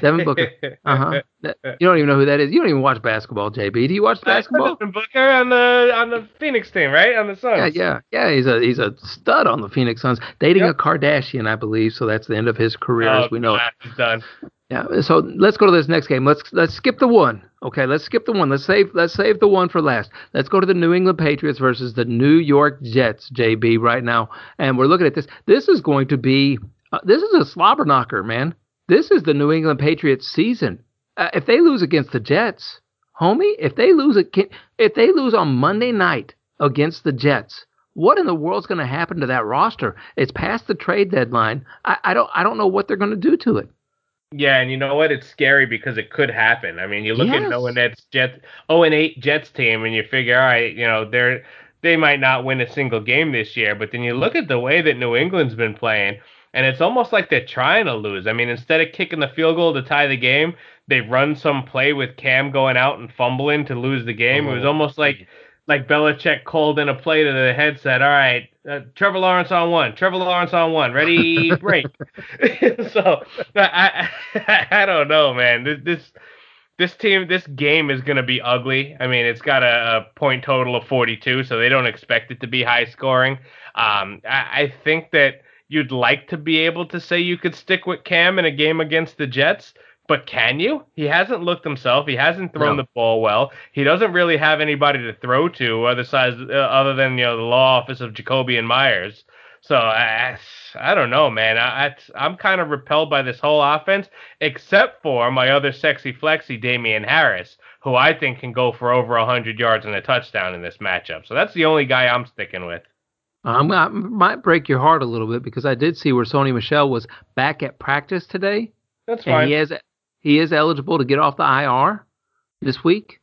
Devin Booker. Uh huh. You don't even know who that is. You don't even watch basketball, JB. Do you watch basketball? Devin Booker on the on the Phoenix team, right? On the Suns. Yeah, yeah, yeah. He's a he's a stud on the Phoenix Suns, dating yep. a Kardashian, I believe. So that's the end of his career, oh, as we know. He's done. Yeah. So let's go to this next game. Let's let's skip the one. Okay, let's skip the one. Let's save let's save the one for last. Let's go to the New England Patriots versus the New York Jets, JB, right now. And we're looking at this. This is going to be uh, this is a slobber knocker, man. This is the New England Patriots season. Uh, if they lose against the Jets, homie, if they lose if they lose on Monday night against the Jets, what in the world's going to happen to that roster? It's past the trade deadline. I, I don't I don't know what they're going to do to it. Yeah, and you know what? It's scary because it could happen. I mean, you look yes. at Noah Net's Jets, oh and eight Jets team, and you figure, all right, you know, they're they might not win a single game this year, but then you look at the way that New England's been playing, and it's almost like they're trying to lose. I mean, instead of kicking the field goal to tie the game, they run some play with Cam going out and fumbling to lose the game. Oh, it was oh, almost like like Belichick called in a play to the headset. All right, uh, Trevor Lawrence on one. Trevor Lawrence on one. Ready, break. so I, I I don't know, man. This this this team, this game is going to be ugly. I mean, it's got a, a, point total of 42, so they don't expect it to be high scoring. Um, I, I think that you'd like to be able to say you could stick with Cam in a game against the Jets, but can you? He hasn't looked himself. He hasn't thrown no. the ball well. He doesn't really have anybody to throw to other size, uh, other than you know the law office of Jacoby and Myers. So I, I don't know, man. I, I'm kind of repelled by this whole offense, except for my other sexy flexy, Damien Harris, who I think can go for over 100 yards and a touchdown in this matchup. So that's the only guy I'm sticking with. Um, I might break your heart a little bit because I did see where Sony Michel was back at practice today. That's fine. he is he is eligible to get off the IR this week,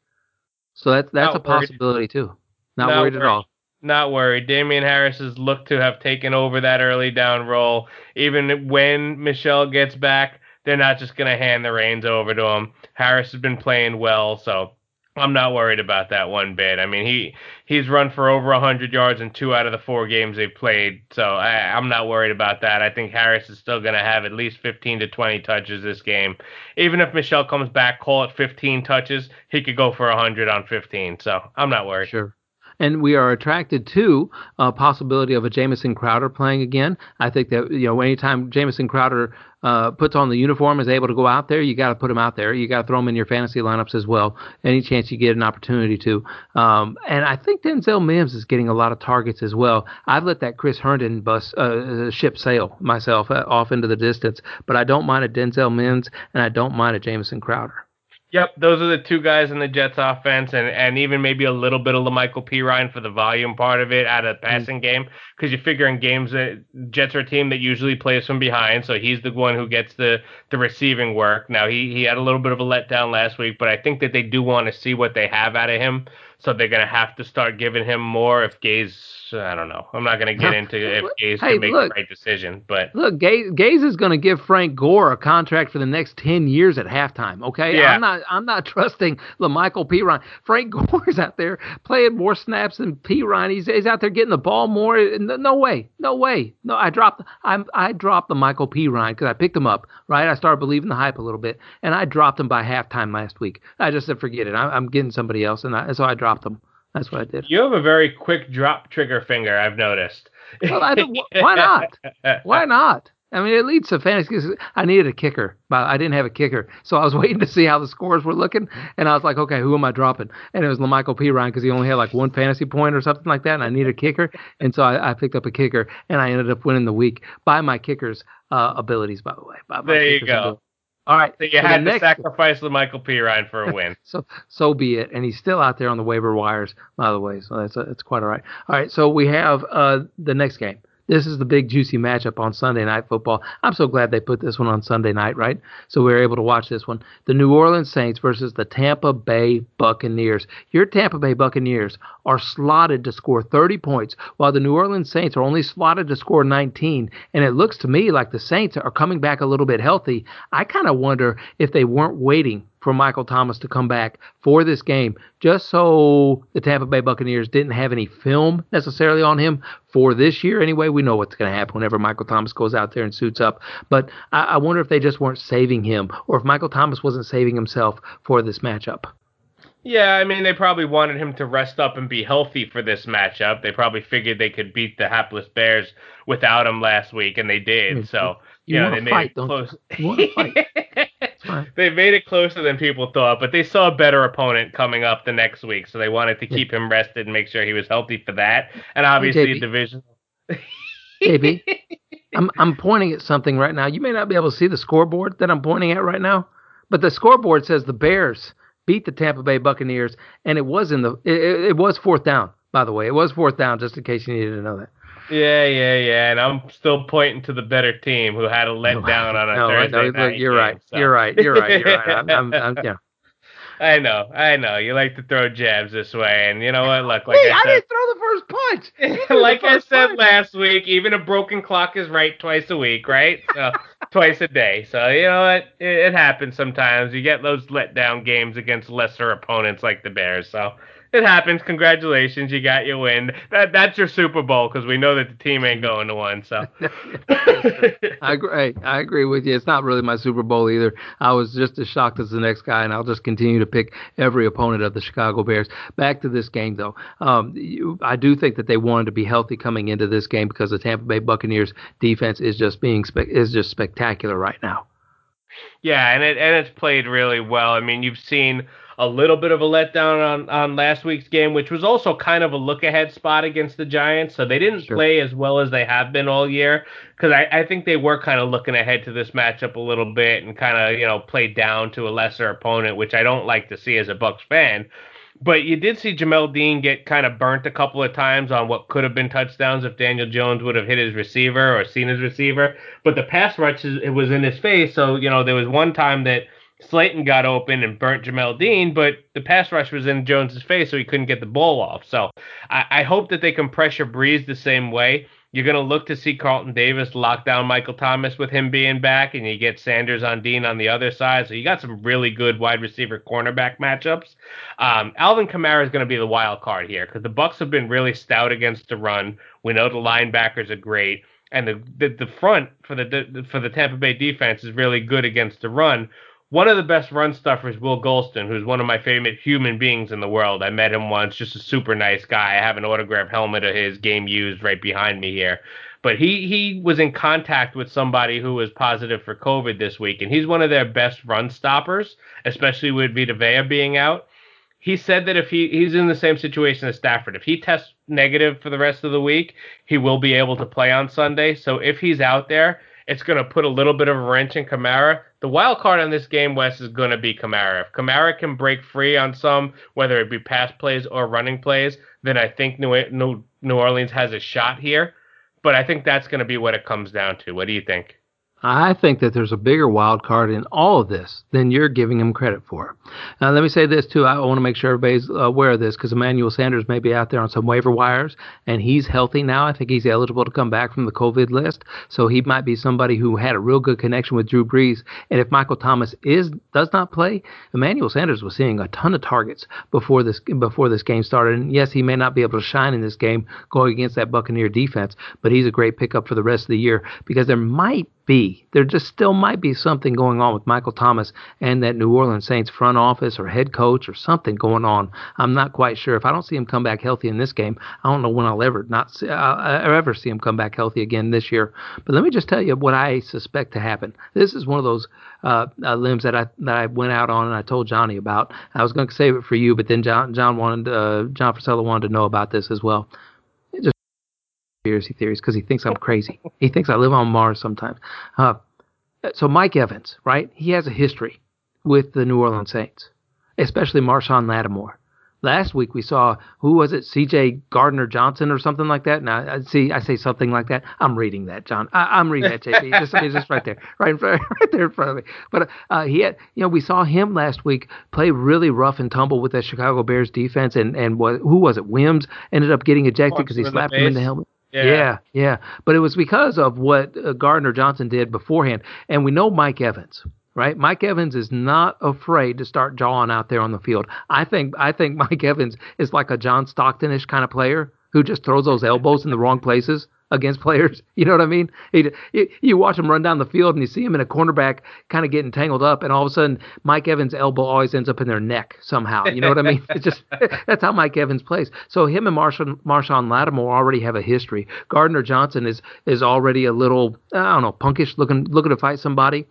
so that's that's Not a possibility too. Not, Not worried, worried, at all. Not worried. Damien Harris has looked to have taken over that early down role. Even when Michel gets back, they're not just going to hand the reins over to him. Harris has been playing well, so I'm not worried about that one bit. I mean, he he's run for over 100 yards in two out of the four games they've played, so I, I'm not worried about that. I think Harris is still going to have at least 15 to 20 touches this game. Even if Michel comes back, call it 15 touches, he could go for 100 on 15. So I'm not worried. Sure and we are attracted to a possibility of a Jamison Crowder playing again. I think that you know anytime Jamison Crowder uh, puts on the uniform, is able to go out there, you got to put him out there. You got to throw him in your fantasy lineups as well. Any chance you get an opportunity to. Um, and I think Denzel Mims is getting a lot of targets as well. I've let that Chris Herndon bus uh, ship sail myself uh, off into the distance, but I don't mind a Denzel Mims and I don't mind a Jamison Crowder. Yep, those are the two guys in the Jets offense, and, and even maybe a little bit of the Michael Perine for the volume part of it out of the passing mm. game, because you figure in games that Jets are a team that usually plays from behind, so he's the one who gets the the receiving work. Now he he had a little bit of a letdown last week, but I think that they do want to see what they have out of him, so they're gonna have to start giving him more if Gase Uh, I don't know. I'm not going to get into if Gase hey, can make look, the right decision, but look, Gase is going to give Frank Gore a contract for the next ten years at halftime. Okay, yeah. I'm not I'm not trusting La'Mical Perine. Frank Gore's out there playing more snaps than Perine. He's he's out there getting the ball more. No way, no way. No, I dropped I'm I dropped the Michael Perine because I picked him up. Right, I started believing the hype a little bit, and I dropped him by halftime last week. I just said forget it. I, am getting somebody else, and, I, and so I dropped him. That's what I did. You have a very quick drop trigger finger, I've noticed. Well, I why not? Why not? I mean, it leads to fantasy. I needed a kicker, but I didn't have a kicker, so I was waiting to see how the scores were looking, and I was like, okay, who am I dropping? And it was La'Mical Perine because he only had like one fantasy point or something like that, and I needed a kicker, and so I, I picked up a kicker, and I ended up winning the week by my kicker's uh, abilities, by the way. there you go. Abilities. All right. So you so had to sacrifice La'Mical Perine for a win. so so be it. And he's still out there on the waiver wires, by the way. So that's that's quite all right. All right. So we have uh, the next game. This is the big juicy matchup on Sunday Night Football. I'm so glad they put this one on Sunday night, right? So we were able to watch this one. The New Orleans Saints versus the Tampa Bay Buccaneers. Your Tampa Bay Buccaneers are slotted to score 30 points, while the New Orleans Saints are only slotted to score 19. And it looks to me like the Saints are coming back a little bit healthy. I kind of wonder if they weren't waiting for Michael Thomas to come back for this game, just so the Tampa Bay Buccaneers didn't have any film necessarily on him for this year. Anyway, we know what's going to happen whenever Michael Thomas goes out there and suits up. But I, I wonder if they just weren't saving him, or if Michael Thomas wasn't saving himself for this matchup. Yeah, I mean, they probably wanted him to rest up and be healthy for this matchup. They probably figured they could beat the hapless Bears without him last week, and they did. So, you, know, they made fight, it close. they made it closer than people thought, but they saw a better opponent coming up the next week, so they wanted to keep him rested and make sure he was healthy for that. And obviously, hey, division. JB, I'm I'm pointing at something right now. You may not be able to see the scoreboard that I'm pointing at right now, but the scoreboard says the Bears beat the Tampa Bay Buccaneers, and it was in the it, it was fourth down. By the way, it was fourth down, just in case you needed to know that. Yeah, yeah, yeah. And I'm still pointing to the better team who had a letdown on a no, Thursday no, night. You're, game, right. So. you're right. You're right. You're right. I'm, I'm, I'm, yeah. I know, I know. You like to throw jabs this way, and you know what? Look, like Wait, I, said, I didn't throw the first punch. like I said punch. last week, even a broken clock is right twice a week, right? So twice a day. So you know what? It, it happens sometimes. You get those letdown games against lesser opponents like the Bears. So it happens. Congratulations, you got your win. That that's your Super Bowl because we know that the team ain't going to win. So I agree. I agree with you. It's not really my Super Bowl either. I was just as shocked as the next guy, and I'll just continue to pick every opponent of the Chicago Bears. Back to this game though, um, you, I do think that they wanted to be healthy coming into this game because the Tampa Bay Buccaneers defense is just being spe- is just spectacular right now. Yeah, and it and it's played really well. I mean, you've seen a little bit of a letdown on, on last week's game, which was also kind of a look ahead spot against the Giants. So they didn't sure. play as well as they have been all year because I, I think they were kind of looking ahead to this matchup a little bit and kind of, you know, played down to a lesser opponent, which I don't like to see as a Bucs fan. But you did see Jamel Dean get kind of burnt a couple of times on what could have been touchdowns if Daniel Jones would have hit his receiver or seen his receiver. But the pass rush it was in his face, so you know there was one time that Slayton got open and burnt Jamel Dean, but the pass rush was in Jones's face, so he couldn't get the ball off. So I, I hope that they can pressure Brees the same way. You're going to look to see Carlton Davis lock down Michael Thomas with him being back, and you get Sanders on Dean on the other side. So you got some really good wide receiver cornerback matchups. Um, Alvin Kamara is going to be the wild card here because the Bucs have been really stout against the run. We know the linebackers are great, and the the, the front for the for the Tampa Bay defense is really good against the run one of the best run stuffers, Will Gholston, who's one of my favorite human beings in the world. I met him once, just a super nice guy. I have an autographed helmet of his game used right behind me here. But he he was in contact with somebody who was positive for COVID this week, and he's one of their best run stoppers, especially with Vita Vea being out. He said that if he he's in the same situation as Stafford, if he tests negative for the rest of the week, he will be able to play on Sunday. So if he's out there, it's going to put a little bit of a wrench in Kamara. The wild card on this game, Wes, is going to be Kamara. If Kamara can break free on some, whether it be pass plays or running plays, then I think New, Orleans has a shot here. But I think that's going to be what it comes down to. What do you think? I think that there's a bigger wild card in all of this than you're giving him credit for. Now, let me say this too. I want to make sure everybody's aware of this because Emmanuel Sanders may be out there on some waiver wires, and he's healthy now. I think he's eligible to come back from the COVID list, so he might be somebody who had a real good connection with Drew Brees. And if Michael Thomas is does not play, Emmanuel Sanders was seeing a ton of targets before this before this game started. And yes, he may not be able to shine in this game going against that Buccaneer defense, but he's a great pickup for the rest of the year because there might be. There just still might be something going on with Michael Thomas and that New Orleans Saints front office or head coach or something going on. I'm not quite sure. If I don't see him come back healthy in this game, I don't know when I'll ever not see, I'll ever see him come back healthy again this year. But let me just tell you what I suspect to happen. This is one of those uh, uh, limbs that I that I went out on and I told Johnny about. I was going to save it for you, but then John John wanted uh, John Frisella wanted to know about this as well conspiracy theories because he thinks I'm crazy. he thinks I live on Mars sometimes. Uh, so Mike Evans, right? He has a history with the New Orleans Saints, especially Marshon Lattimore. Last week we saw who was it, C.J. Gardner Johnson or something like that. Now I see, I say something like that. I'm reading that, John. I, am reading that, JP. just, it's just right there, right, in front, right there in front of me. But uh, he had, you know, we saw him last week play really rough and tumble with the Chicago Bears defense, and and what, who was it? Wims ended up getting ejected because he slapped him in the helmet. Yeah. yeah, yeah. But it was because of what uh, Gardner Johnson did beforehand. And we know Mike Evans, right? Mike Evans is not afraid to start jawing out there on the field. I think I think Mike Evans is like a John Stocktonish kind of player who just throws those elbows in the wrong places against players. You know what I mean? He, you watch him run down the field and you see him in a cornerback kind of getting tangled up, and all of a sudden Mike Evans' elbow always ends up in their neck somehow. You know what I mean? It's just that's how Mike Evans plays. So him and Marshon, Marshon Lattimore already have a history. Gardner Johnson is is already a little I don't know punkish looking looking to fight somebody.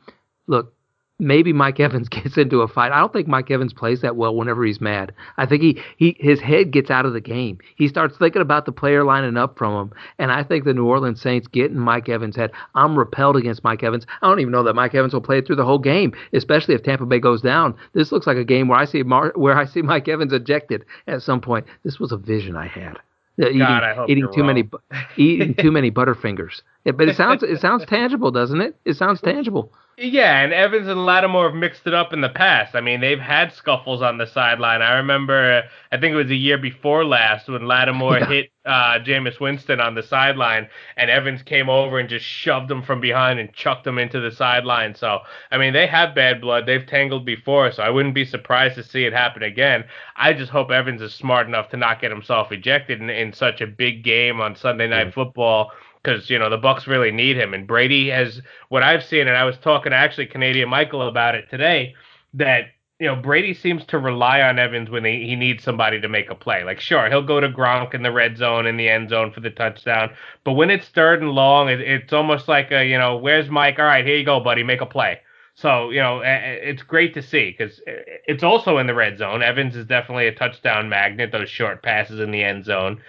Look, maybe Mike Evans gets into a fight. I don't think Mike Evans plays that well whenever he's mad. I think he, he his head gets out of the game. He starts thinking about the player lining up from him. And I think the New Orleans Saints get in Mike Evans' head. I'm repelled against Mike Evans. I don't even know that Mike Evans will play it through the whole game, especially if Tampa Bay goes down. This looks like a game where I see Mar- where I see Mike Evans ejected at some point. This was a vision I had. Uh, eating, God, eating too wrong. many eating too many Butterfingers but it sounds it sounds tangible, doesn't it? It sounds tangible. Yeah, and Evans and Lattimore have mixed it up in the past. I mean, they've had scuffles on the sideline. I remember, I think it was a year before last when Lattimore hit uh, Jameis Winston on the sideline, and Evans came over and just shoved him from behind and chucked him into the sideline. So, I mean, they have bad blood. They've tangled before, so I wouldn't be surprised to see it happen again. I just hope Evans is smart enough to not get himself ejected in, in such a big game on Sunday Night yeah. Football because you know the Bucs really need him. And Brady has what I've seen, and I was talking to actually Canadian Michael about it today. That you know Brady seems to rely on Evans when he, he needs somebody to make a play. Like sure he'll go to Gronk in the red zone in the end zone for the touchdown, but when it's third and long, it, it's almost like a you know where's Mike? All right, here you go, buddy, make a play. So you know it's great to see because it's also in the red zone. Evans is definitely a touchdown magnet. Those short passes in the end zone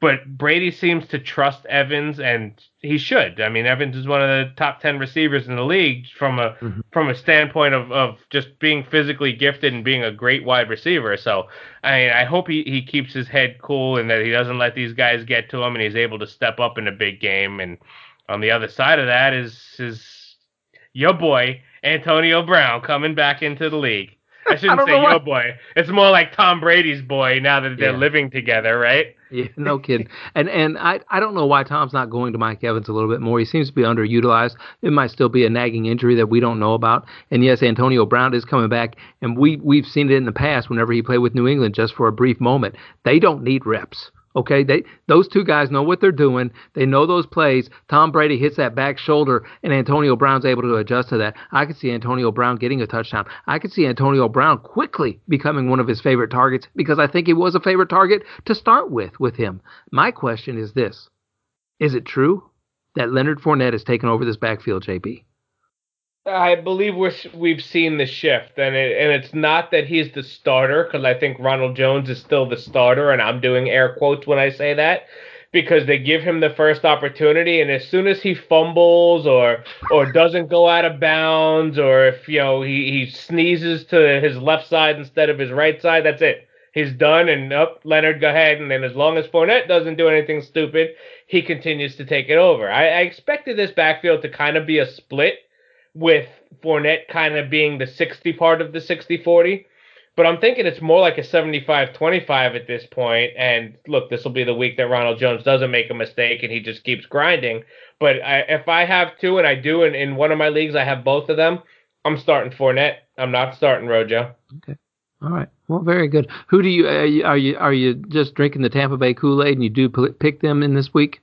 but Brady seems to trust Evans, and he should. I mean, Evans is one of the top ten receivers in the league from a mm-hmm. from a standpoint of, of just being physically gifted and being a great wide receiver. So, I I hope he, he keeps his head cool and that he doesn't let these guys get to him, and he's able to step up in a big game. And on the other side of that is is your boy Antonio Brown coming back into the league. I shouldn't I say your boy. It's more like Tom Brady's boy now that they're yeah. living together, right? Yeah, no kidding. and and I I don't know why Tom's not going to Mike Evans a little bit more. He seems to be underutilized. It might still be a nagging injury that we don't know about. And yes, Antonio Brown is coming back, and we we've seen it in the past whenever he played with New England just for a brief moment. They don't need reps. Okay, they those two guys know what they're doing. They know those plays. Tom Brady hits that back shoulder, and Antonio Brown's able to adjust to that. I could see Antonio Brown getting a touchdown. I could see Antonio Brown quickly becoming one of his favorite targets because I think he was a favorite target to start with with him. My question is this: Is it true that Leonard Fournette has taken over this backfield, JB? I believe we're we've seen the shift, and it, and it's not that he's the starter because I think Ronald Jones is still the starter, and I'm doing air quotes when I say that because they give him the first opportunity, and as soon as he fumbles or or doesn't go out of bounds, or if you know he he sneezes to his left side instead of his right side, that's it. He's done, and up Leonard, go ahead, and then as long as Fournette doesn't do anything stupid, he continues to take it over. I, I expected this backfield to kind of be a split with Fournette kind of being the 60 part of the 60 40. But I'm thinking it's more like a 75 25 at this point. And look, this will be the week that Ronald Jones doesn't make a mistake and he just keeps grinding. But I, if I have two, and I do, in one of my leagues I have both of them, I'm starting Fournette. I'm not starting Rojo. Okay. All right. Well, very good. Who do you are you are you, are you just drinking the Tampa Bay Kool Aid and you do pick them in this week?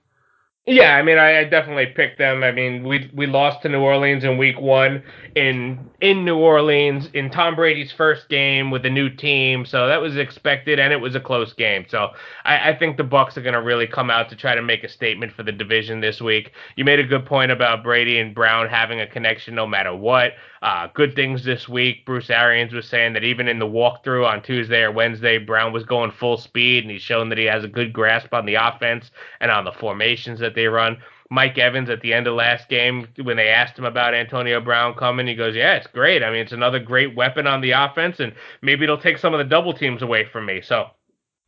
Yeah, I mean, I, I, definitely picked them. I mean, we we lost to New Orleans in Week One in in New Orleans in Tom Brady's first game with a new team, so that was expected, and it was a close game. So I, I think the Bucs are going to really come out to try to make a statement for the division this week. You made a good point about Brady and Brown having a connection no matter what. Uh, good things this week. Bruce Arians was saying that even in the walkthrough on Tuesday or Wednesday, Brown was going full speed, and he's shown that he has a good grasp on the offense and on the formations that they run. Mike Evans at the end of last game, when they asked him about Antonio Brown coming, he goes, "Yeah, it's great. I mean, it's another great weapon on the offense, and maybe it'll take some of the double teams away from me." So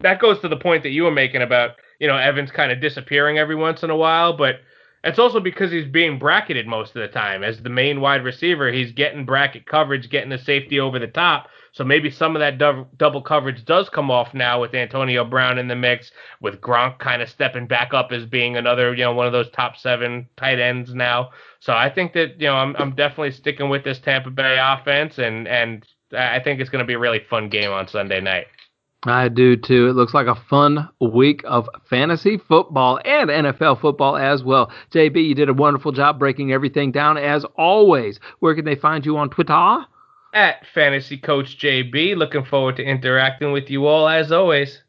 that goes to the point that you were making about you know Evans kind of disappearing every once in a while, but it's also because he's being bracketed most of the time. As the main wide receiver, he's getting bracket coverage, getting the safety over the top. So maybe some of that dub- double coverage does come off now with Antonio Brown in the mix, with Gronk kind of stepping back up as being another, you know, one of those top seven tight ends now. So I think that, you know, I'm, I'm definitely sticking with this Tampa Bay offense, and, and I think it's going to be a really fun game on Sunday night. I do too. It looks like a fun week of fantasy football and NFL football as well. JB, you did a wonderful job breaking everything down as always. Where can they find you on Twitter? At Fantasy Coach JB. Looking forward to interacting with you all as always.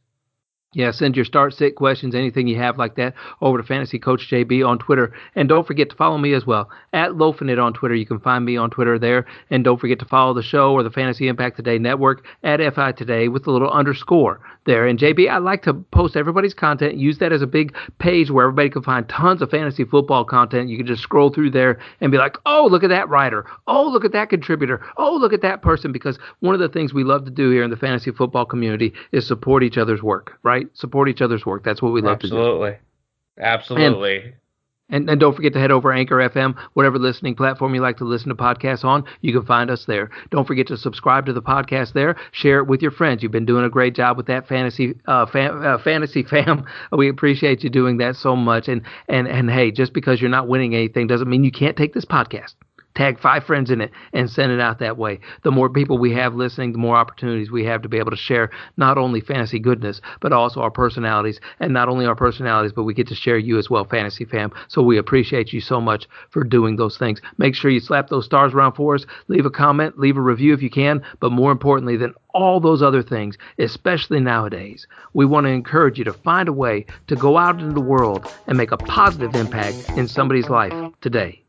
Yeah, send your start sit questions, anything you have like that, over to Fantasy Coach JB on Twitter. And don't forget to follow me as well at Lofinit on Twitter. You can find me on Twitter there. And don't forget to follow the show or the Fantasy Impact Today Network at FI Today with a little underscore there. And JB, I like to post everybody's content, use that as a big page where everybody can find tons of fantasy football content. You can just scroll through there and be like, oh, look at that writer. Oh, look at that contributor. Oh, look at that person. Because one of the things we love to do here in the fantasy football community is support each other's work, right? Support each other's work. That's what we love Absolutely. to do. Absolutely. Absolutely. And, and don't forget to head over Anchor FM, whatever listening platform you like to listen to podcasts on. You can find us there. Don't forget to subscribe to the podcast there. Share it with your friends. You've been doing a great job with that fantasy uh, fam, uh, fantasy fam. We appreciate you doing that so much. And and and hey, just because you're not winning anything doesn't mean you can't take this podcast tag five friends in it and send it out that way. The more people we have listening, the more opportunities we have to be able to share not only fantasy goodness, but also our personalities. And not only our personalities, but we get to share you as well, Fantasy Fam. So we appreciate you so much for doing those things. Make sure you slap those stars around for us. Leave a comment, leave a review if you can. But more importantly than all those other things, especially nowadays, we want to encourage you to find a way to go out into the world and make a positive impact in somebody's life today.